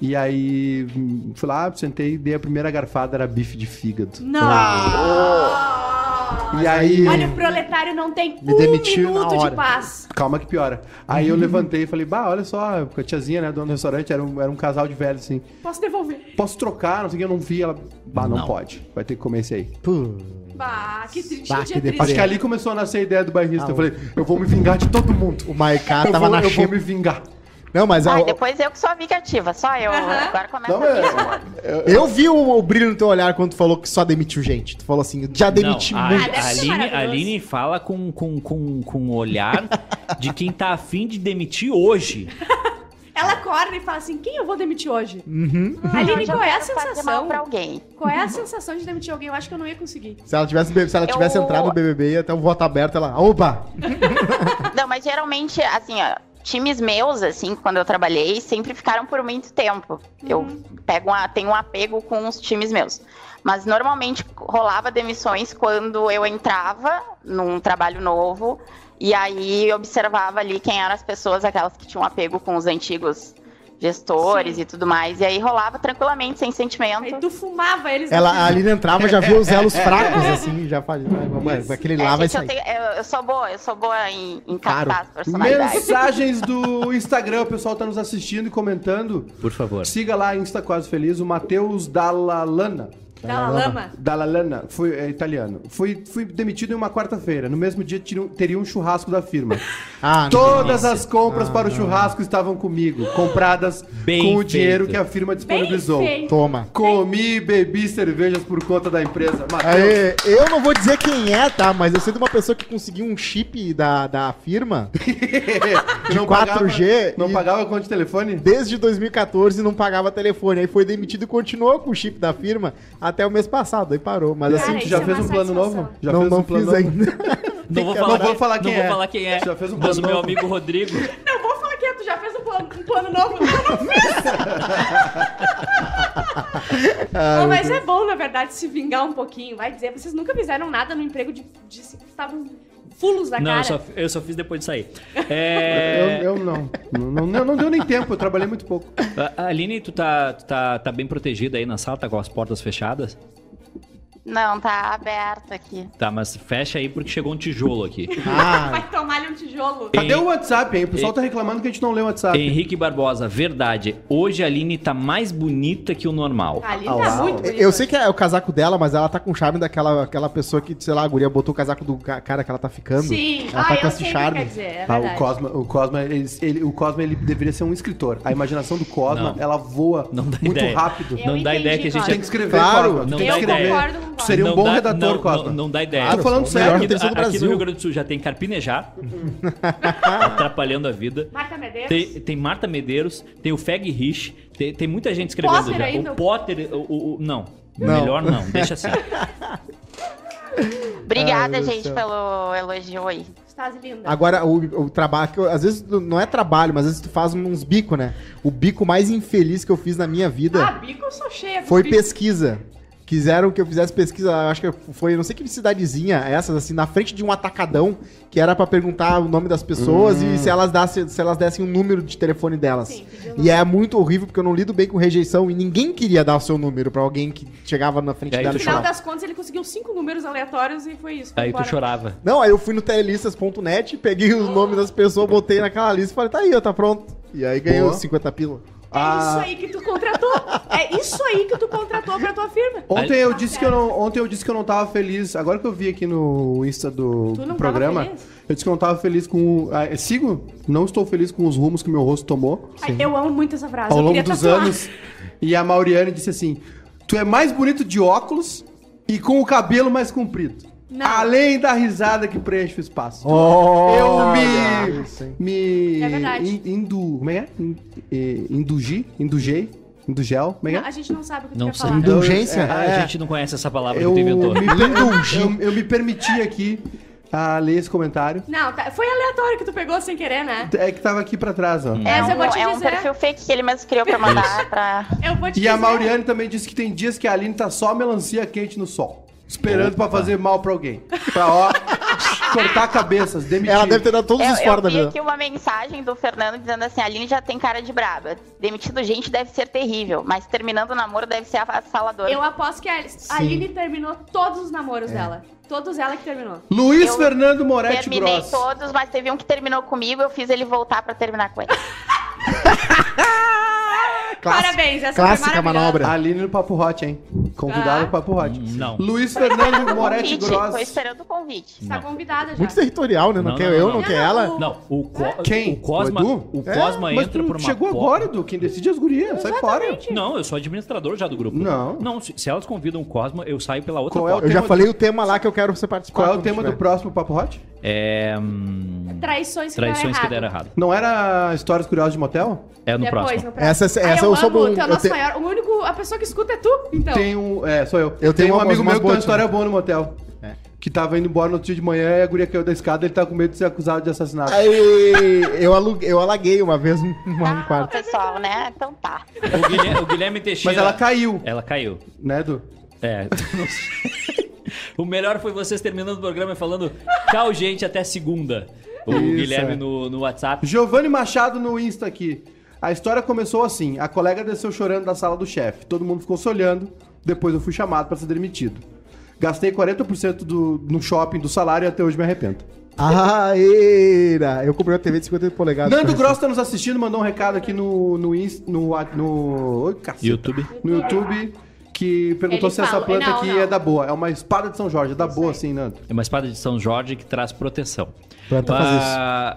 E aí hum, fui lá, sentei, dei a primeira garfada, era bife de fígado. Não! E aí. Olha, o proletário não tem Me um demitiu na minuto hora. de paz. Calma que piora. Aí eu levantei e falei, bah, olha só, a tiazinha, né, dona do restaurante, era um, era um casal de velhos, assim. Posso devolver. Posso trocar? Não sei o que, eu não vi. Ela, bah, não, Não. pode. Vai ter que comer esse aí. Bah, que triste. Bah, dia que triste. Acho que ali começou a nascer a ideia do bairrista. Ah, eu falei, eu vou me vingar de todo mundo. O Maiká eu tava vou, na eu vou xepa. me vingar. Não, mas Ai, a- depois eu que sou a vingativa, só eu. Agora começa Não, a minha é- história. eu vi o, o brilho no teu olhar quando tu falou que só demitiu gente. Tu falou assim, já demiti não, muito. a ser Aline, a Aline fala com, com, com, com o olhar de quem tá afim de demitir hoje. Ela acorda e fala assim: quem eu vou demitir hoje? Uhum. Aline, eu qual é a sensação? pra alguém. Qual é a sensação de demitir alguém? Eu acho que eu não ia conseguir. Se ela tivesse, se ela tivesse Eu- entrado no BBB, ia até o voto aberto, ela... Opa! Não, mas geralmente, assim, ó, times meus, assim, quando eu trabalhei, sempre ficaram por muito tempo. Eu pego uma, tenho um apego com os times meus. Mas normalmente rolava demissões quando eu entrava num trabalho novo e aí observava ali quem eram as pessoas, aquelas que tinham apego com os antigos gestores Sim. e tudo mais. E aí rolava tranquilamente, sem sentimento. Aí tu fumava eles. Ela, no a Aline entrava, já viu os elos fracos, assim, já fazia... Mas aquele lá É, vai gente, eu, sair. tenho- eu- eu sou boa, eu sou boa em, em Claro. captar as personalidades. Mensagens do Instagram, o pessoal tá nos assistindo e comentando. Por favor. Siga lá, Insta Quase Feliz, o Matheus Dallalana. Da lama. Dallalana, foi, é italiano. Fui, fui demitido em uma quarta-feira. No mesmo dia tiriam- teria um churrasco da firma. Ah, não. Todas as compras para o churrasco estavam comigo, compradas Bem com o dinheiro que a firma Bem disponibilizou. feito. Toma. Comi e bebi cervejas por conta da empresa. Aê, eu não vou dizer quem é, tá? Mas eu sei de uma pessoa que conseguiu um chip da, da firma de 4G não e- pagava conta de telefone? desde 2014 e não pagava telefone. Aí foi demitido e continuou com o chip da firma até o mês passado. Aí parou. Mas Cara, assim, tu isso já é fez uma um plano satisfação. novo? Já não, fez não um plano fiz novo? ainda. Não vou falar, não vou falar quem não é. vou falar quem é. Já fez um mas plano o meu novo. amigo Rodrigo. Não, vou falar que é, tu já fez um plano, um plano novo. Não, não fiz. Não, mas é bom, na verdade, se vingar um pouquinho. Vai dizer, vocês nunca fizeram nada no emprego de... de estavam fulos da Não, cara. eu só, eu só fiz depois de sair. É, Eu, eu não. Não, não. não deu nem tempo, eu trabalhei muito pouco. a- Aline, tu tá, tu tá, tá bem protegida aí na sala? Tá com as portas fechadas? Não, tá aberto aqui. Tá, mas fecha aí porque chegou um tijolo aqui. Ah, Vai tomar-lhe um tijolo. Cadê o WhatsApp, hein? O pessoal tá reclamando que a gente não lê o WhatsApp. Henrique Barbosa, verdade. Hoje a Aline tá mais bonita que o normal. Ali Ah, tá uau. muito bonito. eu sei que é o casaco dela, mas ela tá com o charme daquela aquela pessoa que, sei lá, a guria botou o casaco do ca- cara que ela tá ficando. Sim. Ela Ah, tá eu com esse sei o que charme. quer dizer, é Ah, o. Cosma, o Cosma, ele, ele- o Cosma, ele deveria ser um escritor. A imaginação do Cosma, Não. ela voa Não dá muito ideia. rápido. Eu não dá ideia que a gente Tem que escrever, Claro, não tem dá que Eu ideia. concordo com seria um bom dá- redator, não, Cosma. Não, não dá ideia. Tô falando sério. Aqui, aqui Brasil. no Rio Grande do Sul já tem Carpinejar, atrapalhando a vida. Marta Medeiros. Tem, tem Marta Medeiros, tem o Feg Rich, tem, tem muita gente escrevendo Potter já. ainda. O Potter, o, o- o- não. Não. Melhor não, deixa assim. Obrigada, Ai, gente, Deus. pelo elogio aí. Estás linda. Agora, o, o trabalho, às vezes não é trabalho, mas às vezes tu faz uns bicos, né? O bico mais infeliz que eu fiz na minha vida Ah, bico eu sou cheia. foi bico. pesquisa. Quiseram que eu fizesse pesquisa, acho que foi, não sei que cidadezinha essas, assim, na frente de um atacadão, que era pra perguntar o nome das pessoas e se elas, dassem, se elas dessem o número de telefone delas. Sim, e é muito horrível, porque eu não lido bem com rejeição e ninguém queria dar o seu número pra alguém que chegava na frente E aí dela tu e No final chorava. das contas, ele conseguiu cinco números aleatórios e foi isso. foi Aí tu embora. chorava. Não, aí eu fui no telelistas.net, peguei os nomes das pessoas, botei naquela lista e falei, tá aí, ó, tá pronto. E aí Boa. os 50 pila. É Ah. isso aí que tu contratou. É isso aí que tu contratou pra tua firma. Ontem eu Tá disse que eu não, ontem eu disse que eu não tava feliz. Agora que eu vi aqui no Insta do programa, eu disse que eu não tava feliz com. ah, sigo, não estou feliz com os rumos que meu rosto tomou Ai, eu amo muito essa frase. ao eu longo dos tatuar. anos. E a Mauriane disse assim: Tu é mais bonito de óculos e com o cabelo mais comprido. Não. Além da risada que preenche o espaço. Oh, eu me. me É verdade. in- Indu. Como é que é? Eh, Indugi? Indugei? Indugel? Como é que Não, é? a gente não sabe o que Não quer sei. falar. Indu- Indulgência? É, Ah, é. a gente não conhece essa palavra Eu que tu inventou. me, eu, eu me permiti aqui a ler esse comentário. Não, tá- foi aleatório que tu pegou sem querer, né? É que tava aqui pra trás, ó. É, É, eu um, vou te é um perfil fake que ele mesmo criou pra mandar pra. Eu vou te E a dizer. Mauriane também disse que tem dias que a Aline tá só melancia quente no sol. Esperando pra fazer mal pra alguém. Pra, ó, cortar cabeças, demitir. Ela deve ter dado todos Eu, os eu fora da vi vida. aqui uma mensagem do Fernando dizendo assim: a Aline já tem cara de braba. Demitido gente deve ser terrível, mas terminando o namoro deve ser avassalador. Eu aposto que a a Aline terminou todos os namoros dela. Todos ela que terminou. Luiz Eu Fernando Moretti Terminei Gross. todos, mas teve um que terminou comigo, eu fiz ele voltar pra terminar com ele. Clássica- Parabéns, essa Clássica foi manobra. A Aline no Papo Hot, hein? Convidada Ah. no Papo Hot. Não. Luiz Fernando Moretti Gross. tô esperando o convite. Está convidada já. Muito territorial, né? Não, Não, quer não, eu, não, não, não. quer Não, ela. Não, o, Co- Quem? o Cosma, O Edu? o É, Cosma mas entra por uma chegou porta- agora, Edu. Quem decide é as gurias. Sai fora. Não, eu sou administrador já do grupo. Não. Não, se, se elas convidam o Cosma, eu saio pela outra Qual é. Eu já falei o tema lá que eu quero você participar. Qual é o tema do próximo Papo Hot? É. hum, Traições que Traições que deram errado. Não era Histórias Curiosas de Motel? É no Depois, próximo. no próximo. Essa- Ai, essa eu, eu sou amo, bom, tu é o eu nosso te- maior. O único, a pessoa que escuta é tu, então. Tem um. É, sou eu. Eu tenho um amigo umas meu que tem uma história boa no motel. É. Que tava indo embora no outro dia de manhã e a guria caiu da escada ele tá com medo de ser acusado de assassinato. Aí, eu, aluguei, eu alaguei uma vez um, um Ah, quarto. pessoal, né? Então tá. O Guilherme, o Guilherme Teixeira. Mas ela caiu, Ela caiu. né, Edu? É. o melhor foi vocês terminando o programa e falando tchau, gente, até segunda. O Isso, Guilherme é. no, no WhatsApp. Giovanni Machado no Insta aqui. A história começou assim: a colega desceu chorando da sala do chefe. Todo mundo ficou se olhando. Depois eu fui chamado pra ser demitido. Gastei 40% do, no shopping do salário e até hoje me arrependo. Ah, eira! Eu comprei uma TV de 58 polegadas. Nando Gross tá nos assistindo, mandou um recado aqui no no Insta, no, no, Oi, caceta. YouTube. no YouTube que perguntou Ele se essa fala- planta não, aqui não. é da boa. É uma espada de São Jorge, é da boa, sim, Nando. É uma espada de São Jorge que traz proteção. Planta faz Ah,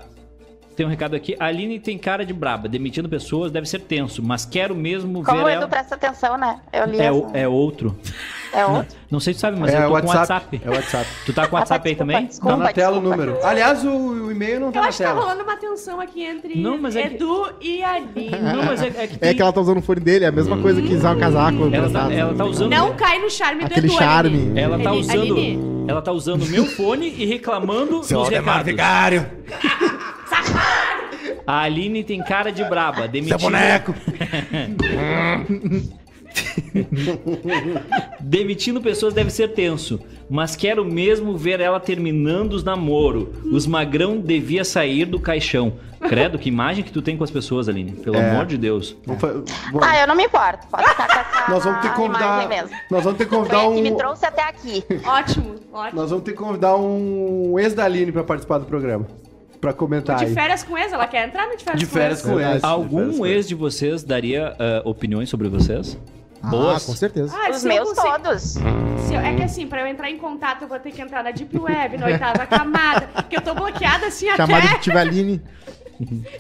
Tem um recado aqui. A Aline tem cara de braba. Demitindo pessoas deve ser tenso, mas quero mesmo Como o ver Edu ela... presta atenção, né? Eu li É, essa. o- é outro. É outro. Não sei se tu sabe, mas é eu tô WhatsApp. com WhatsApp. É WhatsApp. Tu tá com WhatsApp tá, aí desculpa, também? desculpa. Tá na tela o desculpa. número. Aliás, o, o e-mail não tá Eu na acho que tá tela. rolando uma tensão aqui entre Não, mas é que- Edu e Aline. Não, mas é, é que É tem- que ela tá usando o fone dele, é a mesma coisa que usar o casaco. ela, tá, emprestado. ela tá usando... Não cai no charme do Aquele Edu, charme. Aline. Ela tá usando... Aline, Ela tá usando o meu fone e reclamando dos recados. Vigário. A Aline tem cara de braba. Seu Demitindo, boneco. demitindo pessoas deve ser tenso. Mas quero mesmo ver ela terminando os namoro. Os magrão devia sair do caixão. Credo, que imagem que tu tem com as pessoas, Aline. Pelo É. amor de Deus. Vamos fa- bom, Ah, eu não me importo. Pode ficar com essa nós vamos ter que convidar. Nós vamos ter que Foi convidar a que me um. trouxe até aqui. Ótimo, ótimo. Nós vamos ter que convidar um ex da Aline pra participar do programa. Pra comentar De aí. férias com ex, ela quer entrar no de férias De com férias ex. com Verdade. ex. De férias Algum com ex de vocês daria ah, opiniões sobre vocês? Ah, Boas? com certeza. Ah, Os meus consigo- todos. se eu- é que assim, pra eu entrar em contato, eu vou ter que entrar na Deep Web, na oitava camada. Porque eu tô bloqueada assim Chamada até. de Tivaline.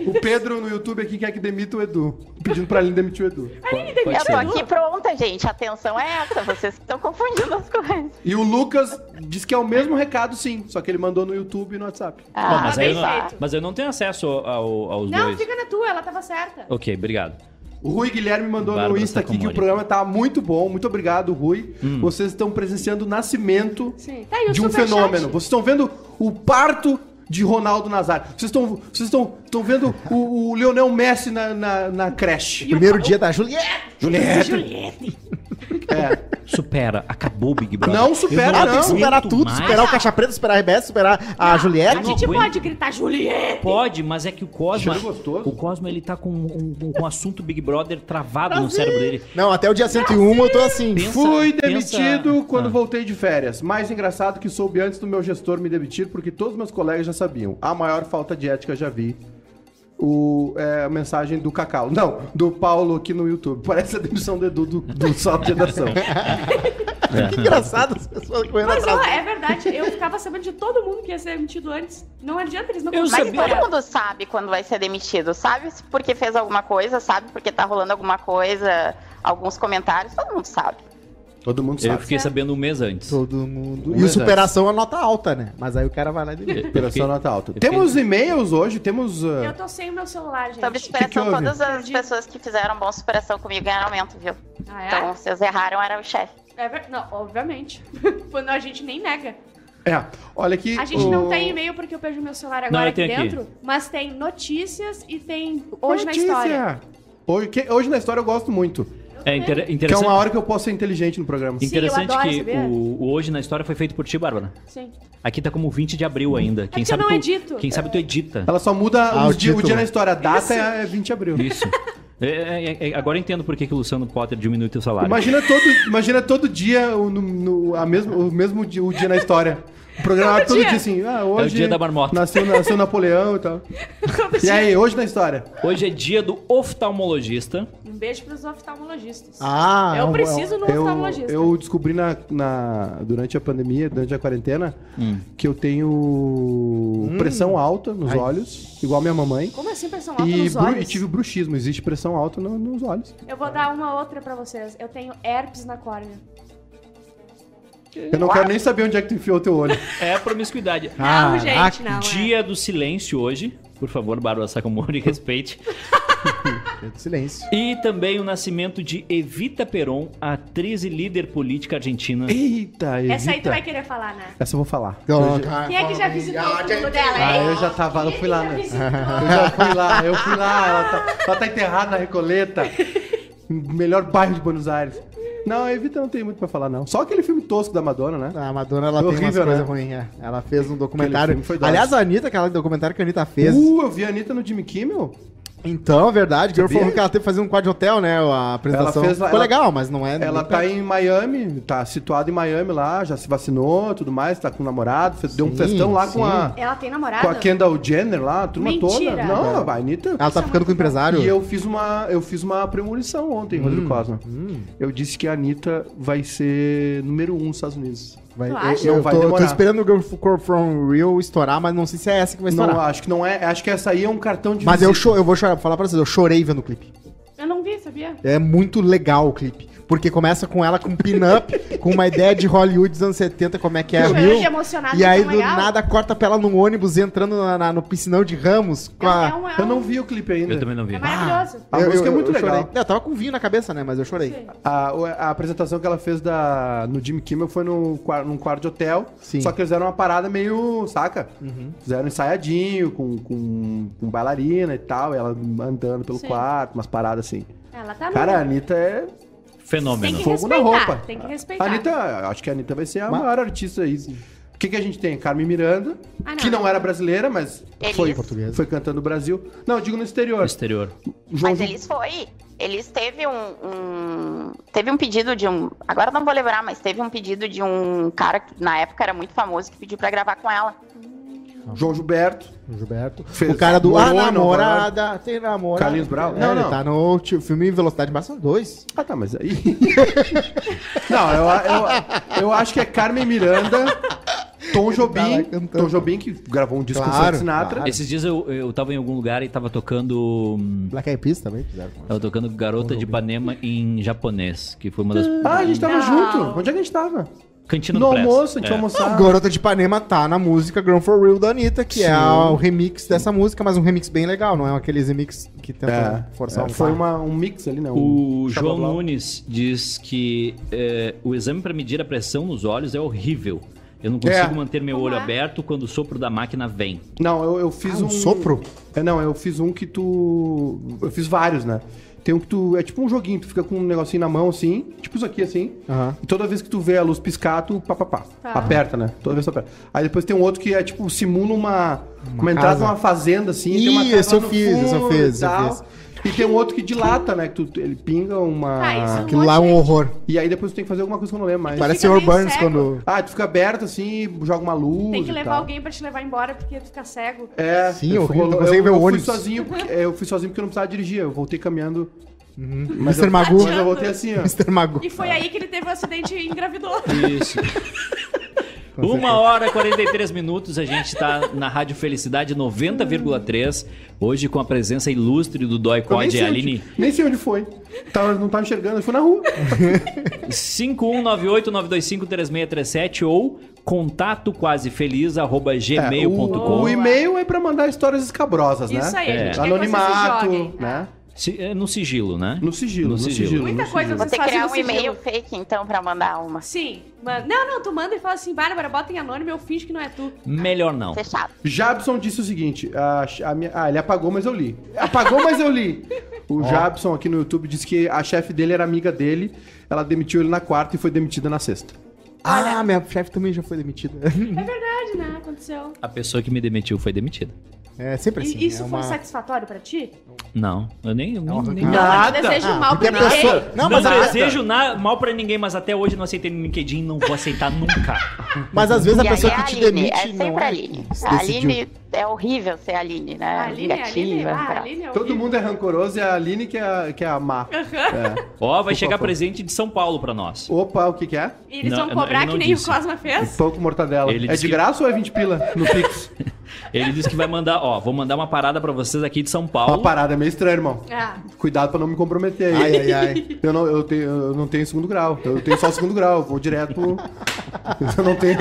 O Pedro no YouTube aqui quer que demita o Edu. Pedindo pra Aline demitir o Edu. Aline, demite Eu tô aqui pronta, gente. Atenção é essa. Vocês estão confundindo as coisas. E o Lucas disse que é o mesmo recado, sim. Só que ele mandou no YouTube e no WhatsApp. Bom, Ah, mas, aí eu não, mas eu não tenho acesso ao- aos Não, dois. fica na tua, ela tava certa. Ok, obrigado. O Rui Guilherme mandou no Bárbara Insta aqui que o programa tá muito bom. Muito obrigado, Rui. Hum. Vocês estão presenciando o nascimento Sim. Tá aí o de um fenômeno. Vocês estão vendo o parto de Ronaldo Nazário. Vocês estão vocês estão estão vendo o, o Lionel Messi na, na, na creche. Primeiro dia da Juliette. Juliette. Juliette. É. Supera, acabou o Big Brother. Não supera, Ah, não. tem que superar aguento tudo, mais. superar o Caixa Preta, superar a RBS, superar a A Juliette. gente aguento. pode gritar Juliette. Pode, mas é que o Cosmo. Cheiro gostoso. O Cosmo ele tá com um, um, com um assunto Big Brother travado no cérebro dele. Não, até o dia 101 eu tô assim. Pensa- Fui pensa- demitido quando Ah. voltei de férias. Mais engraçado que soube antes do meu gestor me demitir, porque todos meus colegas já sabiam. A maior falta de ética já vi. O, é, a mensagem do Cacau. Não, do Paulo aqui no YouTube. Parece a demissão do Edu do, do Salto de Redação. Que engraçado as pessoas correndo Mas ó, atrás. é verdade, eu ficava sabendo de todo mundo que ia ser demitido antes. Não adianta, eles não Eu conseguem Mas todo mundo sabe quando vai ser demitido. Sabe porque fez alguma coisa, sabe porque tá rolando alguma coisa, alguns comentários. Todo mundo sabe. Todo mundo Eu sabe. fiquei sabendo um mês antes. Todo mundo. Um E o superação é nota alta, né? Mas aí o cara vai lá e demite. Operação nota alta. eu Temos e-mails hoje, temos. uh, Eu tô sem o meu celular, gente. Sobre que superação, houve? todas as pessoas que fizeram bom superação comigo ganharam aumento, viu? Ah, é? Então, vocês erraram, era o chefe. É ver- Não, obviamente. Quando a gente nem nega. É, olha aqui. A gente o- não tem e-mail porque eu perdi meu celular Não, agora eu aqui tenho aqui. dentro, mas tem notícias e tem hoje Notícia. na história. Hoje, que- hoje na história eu gosto muito. É inter- Que é interessante. uma hora que eu posso ser inteligente no programa. Sim, Interessante adoro, que sabia? o, o Hoje na História foi feito por ti, Bárbara. Sim. Aqui tá como 20 de abril ainda. Quem É que sabe eu não tu, edito. Quem sabe tu edita. Ela só muda Ah, o dia- o, dia na história. A data Isso. é 20 de abril. Isso. É, é, é, agora eu entendo por que, que o Luciano Potter diminui teu salário. Imagina todo, imagina todo dia o, no, no- a mesmo, o mesmo dia, o dia na história. O programa Todo todo dia. dia assim, ah, hoje dia da marmota. Nasceu, nasceu Napoleão e tal. E aí, hoje na história? Hoje é dia do oftalmologista. Um beijo pros oftalmologistas. Ah, é eu um- preciso no Eu, oftalmologista. eu descobri na, na- durante a pandemia, durante a quarentena, que eu tenho pressão alta nos Ai. olhos, igual minha mamãe. Como assim pressão alta E, nos olhos? e tive bruxismo, existe pressão alta no- nos olhos. Eu vou dar uma outra pra vocês. Eu tenho herpes na córnea. Eu não quero nem saber onde é que tu enfiou o teu olho. É a promiscuidade. Ah, não, gente, não. é. Dia do silêncio hoje. Por favor, Bárbara Sacomori, respeite. é Silêncio. E também o nascimento de Evita Peron, atriz e líder política argentina. Eita, evita. Essa aí tu vai querer falar, né? Essa eu vou falar. Quem é que já visitou o túmulo dela, Ah, hein? eu já tava, eu Quem fui é lá, né? Eu já fui lá, eu fui lá. Ela tá, ela tá enterrada na Recoleta. Melhor bairro de Buenos Aires. Não, a Evita não tem muito pra falar, não. Só aquele filme tosco da Madonna, né? A Madonna, ela Foi tem umas coisas né? ruins, é. Ela fez um documentário. Aliás, a Anitta, aquele documentário que a Anitta fez. Uh, eu vi a Anitta no Jimmy Kimmel. Então, é verdade. Eu Sabia? falou que ela teve que fazer um quadro de hotel, né? A apresentação. Ela fez Ficou ela- legal, mas não é. Ela tá perto. em Miami, tá situada em Miami lá, já se vacinou tudo mais, tá com o namorado, fez- deu um Sim, festão lá sim. com a, Ela tem com namorado? a Kendall Jenner lá, a turma Mentira. toda. Não, a Anitta. Ela tá ficando com o empresário. E eu fiz uma, eu fiz uma premonição ontem, Rodrigo Cosma. Eu disse que a Anitta vai ser número um nos Estados Unidos. Vai, Tu eu, acha? eu vai tô, tô esperando o Girl From Real estourar, mas não sei se é essa que vai estourar. Não, acho que não é. Acho que essa aí é um cartão de mas eu, cho eu vou chorar, vou falar pra vocês, eu chorei vendo o clipe. Eu não vi, sabia? É muito legal o clipe. Porque começa com ela com pin-up, com uma ideia de Hollywood dos anos 70, como é que é Eu Rio. E aí, tão do legal. nada, corta pra ela num ônibus entrando na- na- no piscinão de Ramos. Com a... É um- é Eu não um- vi o clipe ainda. Eu também não vi. É maravilhoso. A música é muito legal. chorei. Eu tava com vinho na cabeça, né? Mas eu chorei. A, a apresentação que ela fez da, no Jimmy Kimmel foi no, num quarto de hotel. Sim. Só que eles fizeram uma parada meio, saca? Fizeram ensaiadinho, com, com, com bailarina e tal. E ela andando pelo Sim. quarto, umas paradas assim. Ela tá. Cara, a Anitta é Fenômeno. fogo na roupa. tem que A respeitar. Anitta, acho que a Anitta vai ser a Mas- maior artista aí. O que, que a gente tem? Carmen Miranda, Ah, não. que não era brasileira, mas Eles. foi, Portuguesa. foi cantando no Brasil. Não, eu digo no exterior. No exterior. João Mas Ju- eles foi. Eles teve um, um- Teve um pedido de um. Agora eu não vou lembrar, mas teve um pedido de um cara que na época era muito famoso que pediu pra gravar com ela. João Gilberto. O Gilberto. Fez o cara do A Nova Namorada, tem namorada. Carlinhos Brau? É, Não, tá no filme Velocidade Máxima 2. Ah, tá, mas aí. não, eu, eu, eu acho que é Carmen Miranda, Tom lá Jobim. cantando. Tom Jobim, que gravou um disco com Claro, Sinatra. claro. Esses dias eu, eu tava em algum lugar e tava tocando. hum, Black Eyed Peas também fizeram. Tava tocando Garota de Ipanema em japonês, que foi uma das. Ah, a gente tava Não. junto. Onde é que a gente tava? Cantina No do Press. almoço, a gente É. almoçar. Garota de Ipanema tá na música Ground for Real da Anitta, que é a- o remix dessa música, mas um remix bem legal, não é aqueles remix que tentam É, forçar é, um foi uma, um mix ali, né? O Um João xablau. Nunes diz que é, o exame para medir a pressão nos olhos é horrível. Eu não consigo É. manter meu olho é? aberto quando o sopro da máquina vem. Não, eu, eu fiz Ah, um um. sopro? É, não, eu fiz um que tu. Eu fiz vários, né? Tem um que tu. É tipo um joguinho, tu fica com um negocinho na mão assim, tipo isso aqui assim. Aham. E toda vez que tu vê a luz piscar, tu pá, pá, pá. Tá. Aperta, né? Toda vez tu aperta. Aí depois tem um outro que é tipo, simula uma. Uma, entrada casa. numa fazenda, assim. Ih, tem uma casa esse eu fiz, esse eu fiz, esse eu fiz. E tem um outro que dilata, né? Que tu, ele pinga uma. Ah, isso Aquilo lá é um horror. E aí depois tu tem que fazer alguma coisa que eu não lembro mais. Parece meio Burns cego. quando. Ah, tu fica aberto assim, joga uma luz. Tem que e levar tal. alguém pra te levar embora porque tu fica cego. É, Sim, eu, horrível, eu, não consegue ver o eu fui ônibus. sozinho, porque, é, eu fui sozinho porque eu não precisava dirigir. Eu voltei caminhando. Mas Mr. eu, Magoo. Mas eu voltei assim, ó. Mr. Magoo. E foi aí que ele teve o acidente e engravidou. Isso. Uma hora e 43 minutos, a gente tá na Rádio Felicidade 90,3. Hoje com a presença ilustre do Dói Code e Aline. onde, nem sei onde foi. Tava, não tava enxergando, eu fui na rua. 51989253637 ou contato quase feliz arroba É, gmail.com. o, o e-mail é pra mandar histórias escabrosas, né? Isso aí, a É. gente quer que vocês se Anonimato, né? É, no sigilo, né? No sigilo, no, No sigilo. sigilo. Muita no coisa sigilo. Você criar no um e-mail fake, então, pra mandar uma. Sim. Mano. Não, não, tu manda e fala assim, Bárbara, bota em anônimo, eu finge que não é tu. Melhor não. Fechado. Jabson disse o seguinte: a, a minha- ah, ele apagou, mas eu li. Apagou, mas eu li. O Jabson aqui no YouTube disse que a chefe dele era amiga dele, ela demitiu ele na quarta e foi demitida na sexta. Ah, minha chefe também já foi demitida. É verdade, né? Aconteceu. A pessoa que me demitiu foi demitida. É sempre assim. E isso é foi uma... satisfatório pra ti? Não, eu nem. Eu nem, Não, Nada. eu não desejo Ah, mal pra a ninguém. pessoa- Não, Não, mas a- desejo na- mal pra ninguém, mas até hoje não aceitei no LinkedIn, não vou aceitar nunca. Mas às vezes a E pessoa que te a Aline, demite é sempre não a é. Aline. que se A. Aline é horrível ser a Aline, né? A Aline, a Aline, Negativa. ah, a tá. Aline é Todo mundo é rancoroso e a Aline que é, que é a má. É. Ó, vai Por chegar favor. presente de São Paulo pra nós. Opa, o que que é? E eles Não, vão não, cobrar não que nem disse. o Cosma fez? Pão com mortadela. Ele é de que- graça ou é 20 pila no Pix? Ele disse que vai mandar, ó, vou mandar uma parada pra vocês aqui de São Uma Paulo. parada é meio estranha, irmão. Ah, Cuidado pra não me comprometer aí. Ai, ai, ai. Eu não, eu, tenho, eu não tenho segundo grau. Eu tenho só o segundo grau. Eu vou direto pro... Eu não tenho,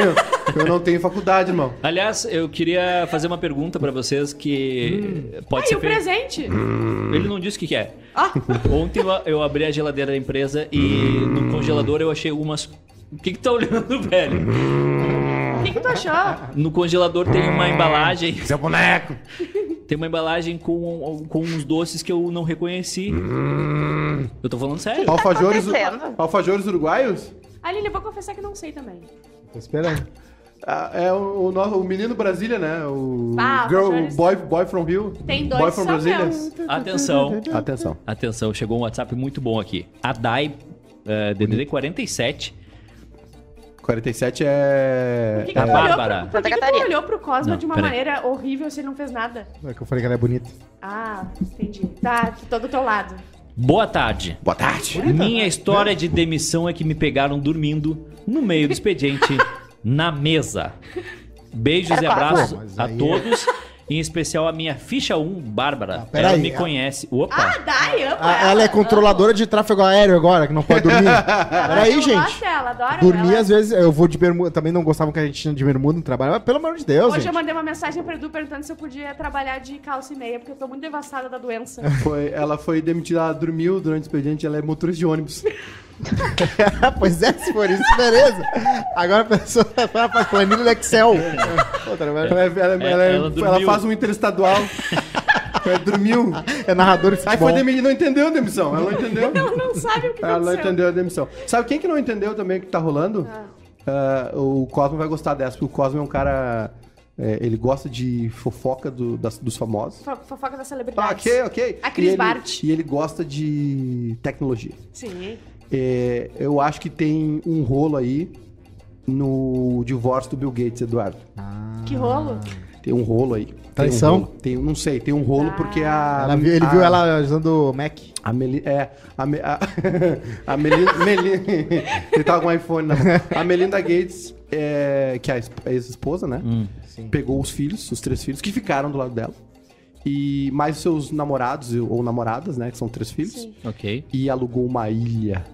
eu não tenho faculdade, irmão. Aliás, eu queria fazer uma pergunta pra vocês que pode ah, e ser o feita. presente? Ele não disse o que, que é. Ah, Ontem eu, eu abri a geladeira da empresa e no congelador eu achei algumas. O que que tá olhando, velho? O que, tu achou? No congelador tem uma embalagem. Seu boneco. Tem uma embalagem com, com uns doces que eu não reconheci. Eu tô falando sério. Alfajores, acontecendo? alfajores uruguaios? Aline, eu vou confessar que não sei também. Tô esperando. Ah, É o, o, nosso- o menino Brasília, né? O Ah, girl, alfajores. boy, boy from Rio. Tem Boy dois from só Brasília. meu. Atenção. Atenção. Atenção, chegou um WhatsApp muito bom aqui. A Dai, eh, DDD 47. 47 é... Por que, que A tu Bárbara. olhou pro, por que que tu olhou pro Cosma Não, de uma peraí. maneira horrível se ele não fez nada? É que eu falei que ela é bonita. Ah, entendi. Tá, tô do teu lado. Boa tarde. Boa tarde. Minha história de demissão é que me pegaram dormindo no meio do expediente na mesa. Beijos Era e abraços mas a aí é- todos. Em especial a minha ficha 1, Bárbara. Ah, pera Ela aí, me a- conhece. Opa! Ah, dai, amo A- ela é controladora de tráfego aéreo agora, que não pode dormir. Peraí, eu gente. gosto dela, adoro Dormir, ela. às vezes, eu vou de bermuda. Também não gostavam que a gente tinha de bermuda no trabalho. Mas, pelo amor de Deus, Hoje gente. eu mandei uma mensagem pro Edu perguntando se eu podia trabalhar de calça e meia, porque eu tô muito devastada da doença. Foi, ela foi demitida, ela dormiu durante o expediente, ela é motorista de ônibus. pois é, se for isso, beleza. Agora a pessoa faz planilha no Excel. Ela, é- ela, é- É, ela, é- ela ela dormiu. faz um interestadual. ela dormiu. É narrador de Aí foi demitida, não entendeu a demissão. Ela não entendeu. Ela não sabe o que Ela não entendeu a demissão. Sabe quem que não entendeu também o que tá rolando? Ah, o Cosmo vai gostar dessa, porque o Cosmo é um cara. é, ele gosta de fofoca do- das- dos famosos. Fo- Fofoca da Ah, celebridade. ok, ok. A Cris Bart. E ele gosta de tecnologia. Sim. É, eu acho que tem um rolo aí no divórcio do Bill Gates, Eduardo. Que rolo. Tem um rolo aí. Tem um Traição? rolo. Tem, não sei, tem um rolo porque a. Ela viu- ele a- viu ela usando o Mac. A Meli, é, a, Me- a, a Melinda, Meli- ele tava com um iPhone na mão. A Melinda Gates, é, que é a a ex-esposa, né? Pegou os filhos, os três filhos, que ficaram do lado dela. E mais os seus namorados ou namoradas, né? Que são três filhos. Sim. Ok. E alugou uma ilha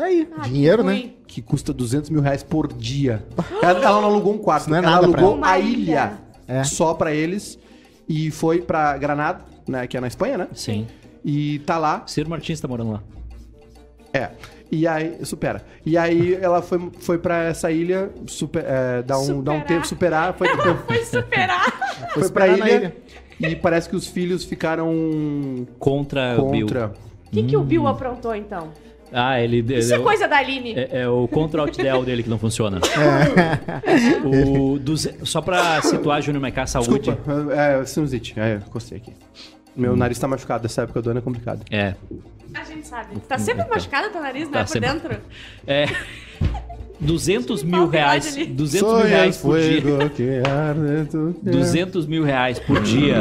Tá aí, Ah, que dinheiro, né? ruim. que custa 200 mil reais por dia. Ela, ela não alugou um quarto, Isso não é ela nada pra alugou ela. a ilha. É. só pra eles. E foi pra Granada, né? Que é na Espanha, né? Sim. E tá lá. Ciro Martins tá morando lá. É. E aí, supera. E aí ela foi, foi pra essa ilha super, é, dar, um, dar um Superar. tempo, superar. Foi, Foi superar. foi pra superar na ilha, E parece que os filhos ficaram Contra, o Bill. contra. O que, que o Bill aprontou, então? Ah, ele. Isso é ele- coisa da Aline. É, é o contra alt del dele que não funciona. É. O, duze- só pra situar, Júnior Maiká, saúde. Desculpa. É, sinusite. É, encostei aqui. Meu nariz tá machucado. Essa época do ano é complicado. É. A gente sabe. Tá sempre machucado teu nariz, né? Tá Por sempre- dentro. É. 200 mil reais. ali? 200 mil reais por dia. que arde tu quer. 200 mil reais por dia.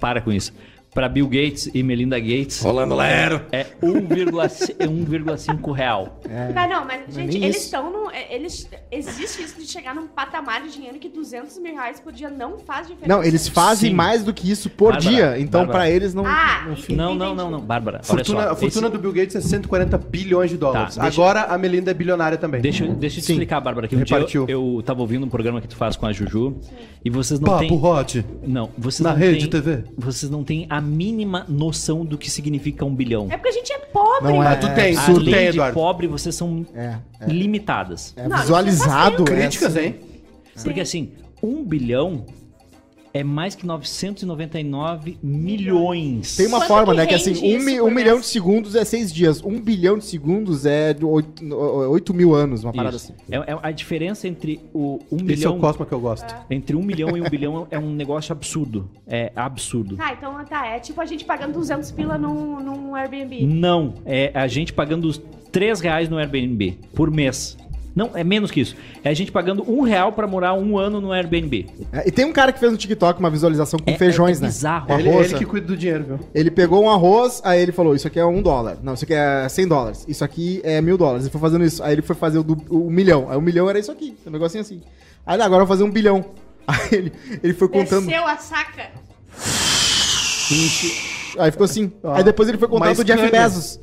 Para com isso. Pra Bill Gates e Melinda Gates Rolando lero. é 1,5 é 1,5 real. Tá, não, mas, gente, nem eles isso. estão no. é, Eles, existe isso de chegar num patamar de dinheiro que 200 mil reais por dia não faz diferença. Não, eles fazem Sim. mais do que isso por Bárbara, dia. Então, pra eles, não. Ah, não. Não, não, não, não. Bárbara, olha Fortuna, só. a fortuna esse- do Bill Gates é 140 bilhões de dólares. Tá, deixa- Agora a Melinda é bilionária também. Deixa, eu- deixa eu te Sim. explicar, Bárbara, que um Repartiu. dia eu, eu tava ouvindo um programa que tu faz com a Juju e vocês não Papo têm... hot. Não, vocês Na não rede têm, TV. Vocês não têm a mínima noção do que significa um bilhão. É porque a gente é pobre. Não é. Tu tem, tu Além tem, de Eduardo. pobre, vocês são É, é. limitadas. É Não, visualizado. isso Críticas, é, hein? Porque assim, um bilhão é mais que 999 milhões. Tem uma Quanto forma, que né? Que assim, um, mi- um milhão de segundos é seis dias. Um bilhão de segundos é oito, oito mil anos, uma parada Isso. assim. É, é a diferença entre o um Esse é milhão... o Cosma que eu gosto. Entre um milhão e um bilhão é um negócio absurdo. É absurdo. Tá, então tá. É tipo a gente pagando 200 pila num, num Airbnb. Não, é a gente pagando os 3 reais no Airbnb por mês. Não, é menos que isso. É a gente pagando um real pra morar um ano no Airbnb. É, e tem um cara que fez no TikTok uma visualização com É- feijões, é né? bizarro. Ele, arroz, ele que cuida do dinheiro, viu? Ele pegou um arroz, aí ele falou, isso aqui é um dólar. Não, isso aqui é 100 dólares. Isso aqui é mil dólares. Ele foi fazendo isso. Aí ele foi fazer o, do, o milhão. Aí o milhão era isso aqui. Um negocinho assim. Aí ele, agora eu vou fazer um bilhão. Aí ele, ele foi contando. Desceu a saca. Aí ficou assim. Aí depois ele foi contar uma do Jeff. Bezos.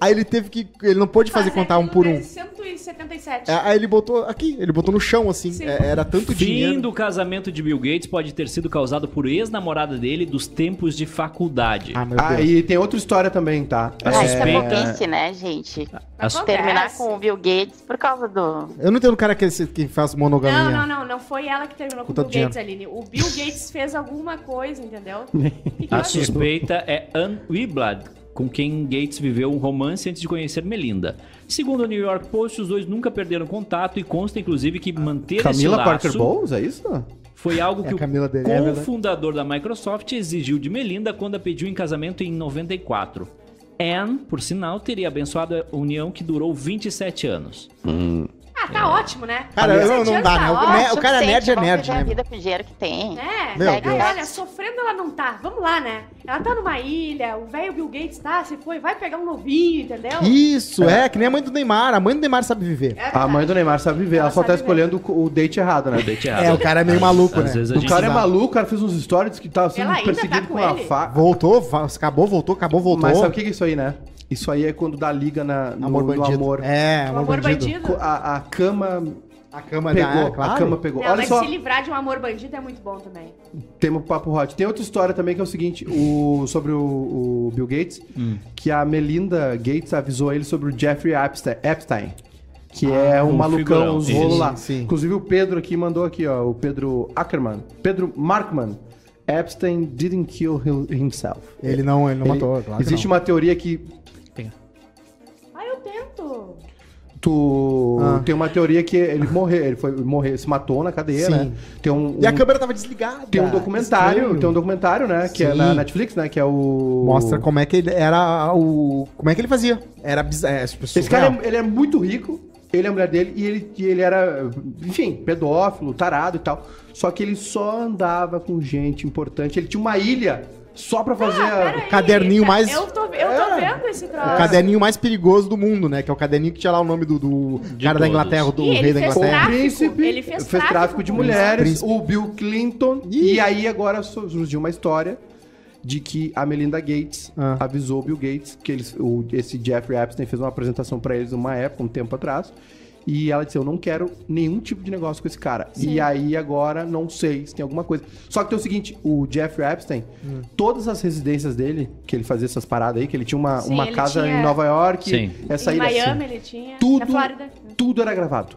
Aí ele teve que. Ele não pôde fazer contar um por um. 177. É, Aí ele botou aqui, ele botou no chão assim. Sim. É, era tanto Fim dinheiro. do casamento de Bill Gates pode ter sido causado por ex-namorada dele dos tempos de faculdade. Ah, meu Ah, Deus. e tem outra história também, tá? A Ah, isso é suspeita- bobice, né, gente? A. Terminar com o Bill Gates por causa do. Eu não entendo o cara que, que faz monogamia. Não, não, não, não foi ela que terminou com o Bill Gates, Aline. O Bill Gates fez alguma coisa, entendeu? A suspeita é Anne Wiblad, com quem Gates viveu um romance antes de conhecer Melinda. Segundo o New York Post, os dois nunca perderam contato e consta inclusive que manter Camila esse laço Parker Bowles, é isso? foi algo É que o é cofundador da Microsoft exigiu de Melinda quando a pediu em casamento em 94. Anne, por sinal, teria abençoado a união que durou 27 anos. Ah, Ah, tá ótimo, né? Cara, Com não, 17 não dá, tá né? O ótimo. o cara é nerd, é nerd, né, a vida com o dinheiro que tem. É, Meu Deus. olha, sofrendo ela não tá. Vamos lá, né? Ela tá numa ilha, o velho Bill Gates tá, se foi, vai pegar um novinho, entendeu? Isso, é. que nem a mãe do Neymar. A mãe do Neymar sabe viver. É A mãe do Neymar sabe viver, ela, Ela só tá escolhendo o o date errado, né? O date errado. É, o cara é meio maluco, né? a O cara é maluco, o cara fez uns stories que tava sendo Ela ainda perseguido tá com uma ele? faca. Voltou, acabou, voltou, acabou, voltou. Mas sabe o que é isso aí, né? Isso aí é quando dá liga na, no, Amor no amor. É, O amor, amor bandido. bandido. A, a cama A cama pegou, da... é, claro. a cama pegou. Não, Olha mas só, se livrar de um amor bandido é muito bom também. tema pro Papo Hot. Tem outra história também que é o seguinte, o, sobre o, o Bill Gates, Hum. que a Melinda Gates avisou ele sobre o Jeffrey Epstein, Epstein que é um o malucão, isso. rolos lá. Sim. Inclusive o Pedro aqui mandou aqui, ó, o Pedro Ackerman, Pedro Markman. Epstein didn't kill him- himself. Ele não, ele não Ele- matou, claro que Existe não. uma teoria que tu Ah. tem uma teoria que ele morreu, ele foi morrer, se matou na cadeia, Sim. né? Tem um, E a um- câmera tava desligada. tem um documentário, Estranho. tem um documentário, né, que é Sim. na Netflix, né, que é o Mostra como é que ele era o... Como é que ele fazia. Era bizarro. É, Esse cara, é, ele é muito rico, ele é a mulher dele, e ele, e ele era, enfim, pedófilo, tarado e tal. Só que ele só andava com gente importante. Ele tinha uma ilha só pra fazer Ah, aí, caderninho tá- mais- Eu tô, eu tô É. vendo esse troço. O caderninho mais perigoso do mundo, né? Que é o caderninho que tinha lá o nome do, do cara da todos. Inglaterra, do ele rei da fez Inglaterra. tráfico. O príncipe Ele fez fez tráfico, tráfico de mulheres, príncipe. o Bill Clinton. Ih. E aí agora surgiu uma história de que a Melinda Gates Ah. avisou o Bill Gates que eles, o, esse Jeffrey Epstein fez uma apresentação pra eles uma época, um tempo atrás. E ela disse: Eu não quero nenhum tipo de negócio com esse cara. E aí agora não sei se tem alguma coisa. Só que tem o seguinte: o Jeffrey Epstein, Hum. todas as residências dele, que ele fazia essas paradas aí, que ele tinha uma, Sim, uma ele casa tinha- em Nova York, Sim. essa em ilha Miami assim, ele tinha. Na tudo, Flórida. tudo era gravado.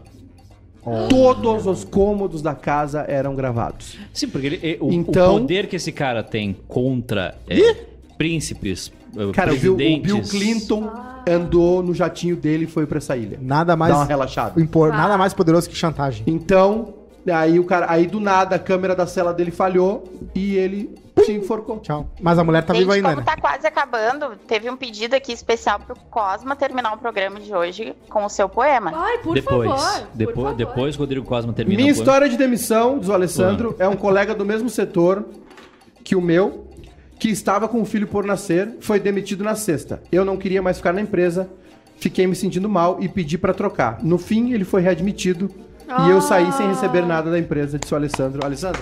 Todos os cômodos da casa eram gravados. Sim, porque ele- o, Então- o poder que esse cara tem contra é, príncipes, eh, Cara, o Bill, o Bill. Clinton andou no jatinho dele e foi pra essa ilha. Nada mais, Dá uma relaxada. impor, nada mais poderoso que chantagem. Então, aí o cara, aí do nada a câmera da cela dele falhou e ele se enforcou. Tchau. Mas a mulher tá Gente, viva ainda, como né? tá quase acabando, teve um pedido aqui especial pro Cosma terminar o programa de hoje com o seu poema. Ai, por depois, favor. por depois, favor. depois Rodrigo Cosma termina Minha o poema. história de demissão, diz o Alessandro, é um colega do mesmo setor que o meu, que estava com o filho por nascer, foi demitido na sexta. Eu não queria mais ficar na empresa, fiquei me sentindo mal e pedi pra trocar. No fim, ele foi readmitido e eu saí sem receber nada da empresa, disse o Alessandro. Alessandro,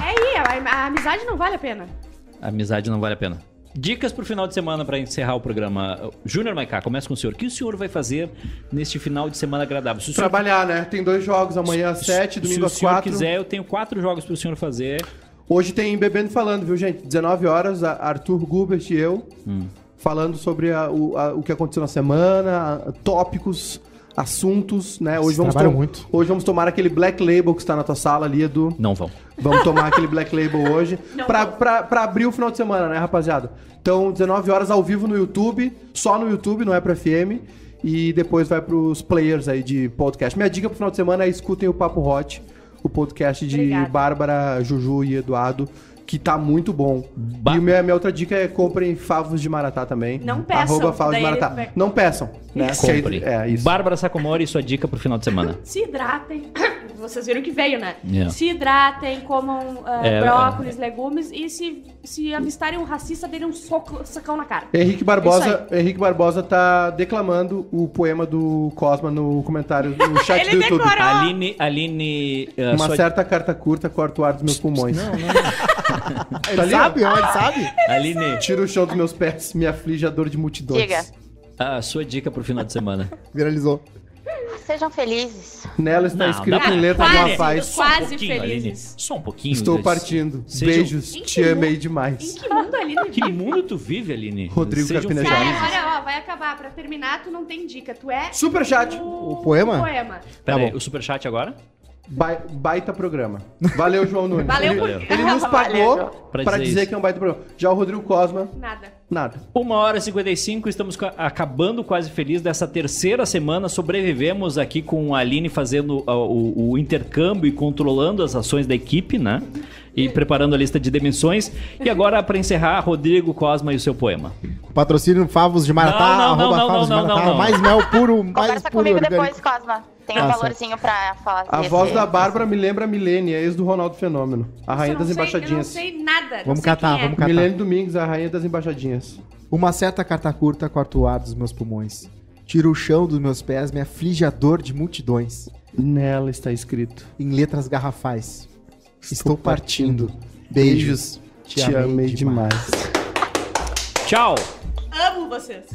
É aí, a, a amizade não vale a pena. A amizade não vale a pena. Dicas pro final de semana para encerrar o programa. Júnior Maiká, começa com o senhor. O que o senhor vai fazer neste final de semana agradável? Se o senhor, trabalhar, né? Tem dois jogos, amanhã às sete, se domingo o às senhor quatro. quiser, eu tenho quatro jogos pro senhor fazer. Hoje tem Bebendo e Falando, viu, gente? 19 horas, a- Arthur Gubert e eu falando sobre a- o, a- o que aconteceu na semana, a- tópicos, assuntos, né? Hoje Vocês vamos, muito. hoje vamos tomar aquele Black Label que está na tua sala ali, Edu. Não vão. Vamos tomar aquele Black Label hoje pra, pra, pra abrir o final de semana, né, rapaziada? Então, 19 horas ao vivo no YouTube, só no YouTube, não é pra FM. E depois vai pros players aí de podcast. Minha dica pro final de semana é escutem o Papo Hot, o podcast de Obrigada. Bárbara, Juju e Eduardo, que tá muito bom. Ba- E minha, minha outra dica é comprem favos de Maratá também. Não peçam, Arroba favos de Maratá. ele Não peçam, né? Compre. É, isso. Bárbara Sacomori, sua dica pro final de semana. Se hidratem. Vocês viram que veio, né? Yeah. Se hidratem, comam ah, É, brócolis, legumes e se, se avistarem um racista, deem um soco, sacão na cara. Henrique Isso Barbosa, Henrique Barbosa tá declamando o poema do Cosma no comentário no chat Ele do YouTube. decorou. Aline, Aline, eh, Uma sua- certa carta curta corta o ar dos meus pulmões. Não, não. Ele ali, sabe, ó, ele sabe. Aline, Tira o chão dos meus pés, me aflige a dor de multidões. Diga. a sua dica pro final de semana. Viralizou. Sejam felizes. Nela está Não, escrito dá- em letras quase. uma paz. Só um Quase pouquinho, felizes. Aline. Só um pouquinho. Estou Deus. partindo. Sejam- Beijos, Em que te amei Em demais. que mundo ali, Que mundo tu vive, Aline? Rodrigo Sejam felizes. Olha, ó, vai acabar. Pra terminar, tu não tem dica. Tu é Superchat. O poema? o poema. Pera Tá aí, bom. o superchat agora? Ba- baita programa. Valeu, João Nunes. Valeu ele, por- ele nos Valeu, pagou João. pra, Pra dizer, dizer que é um baita programa. Já o Rodrigo Cosma, Nada. nada. Uma hora e 55, estamos ca- acabando quase feliz dessa terceira semana. Sobrevivemos aqui com a Aline fazendo ah, o, o intercâmbio e controlando as ações da equipe, né? e preparando a lista de demissões. E agora, para encerrar, Rodrigo Cosma e o seu poema. Patrocínio Favos de Maratá, Não, não, arroba não, Favos não, de não, Maratá, não, não. mais mel puro, mais Conversa puro comigo orgânico. depois, Cosma. Tem Ah, um certo. valorzinho pra falar. A desse- voz da Bárbara me lembra a Milene, a ex do Ronaldo Fenômeno. A rainha das sei- Eu não embaixadinhas. sei nada. Vamos sei catar, é. vamos catar. Milene Domingues, a rainha das embaixadinhas. Uma certa carta curta corta o ar dos meus pulmões. Tira o chão dos meus pés, me aflige a dor de multidões. Nela está escrito. Em letras garrafais. Estou partindo. Beijos. Te, amei demais. Tchau! Amo vocês.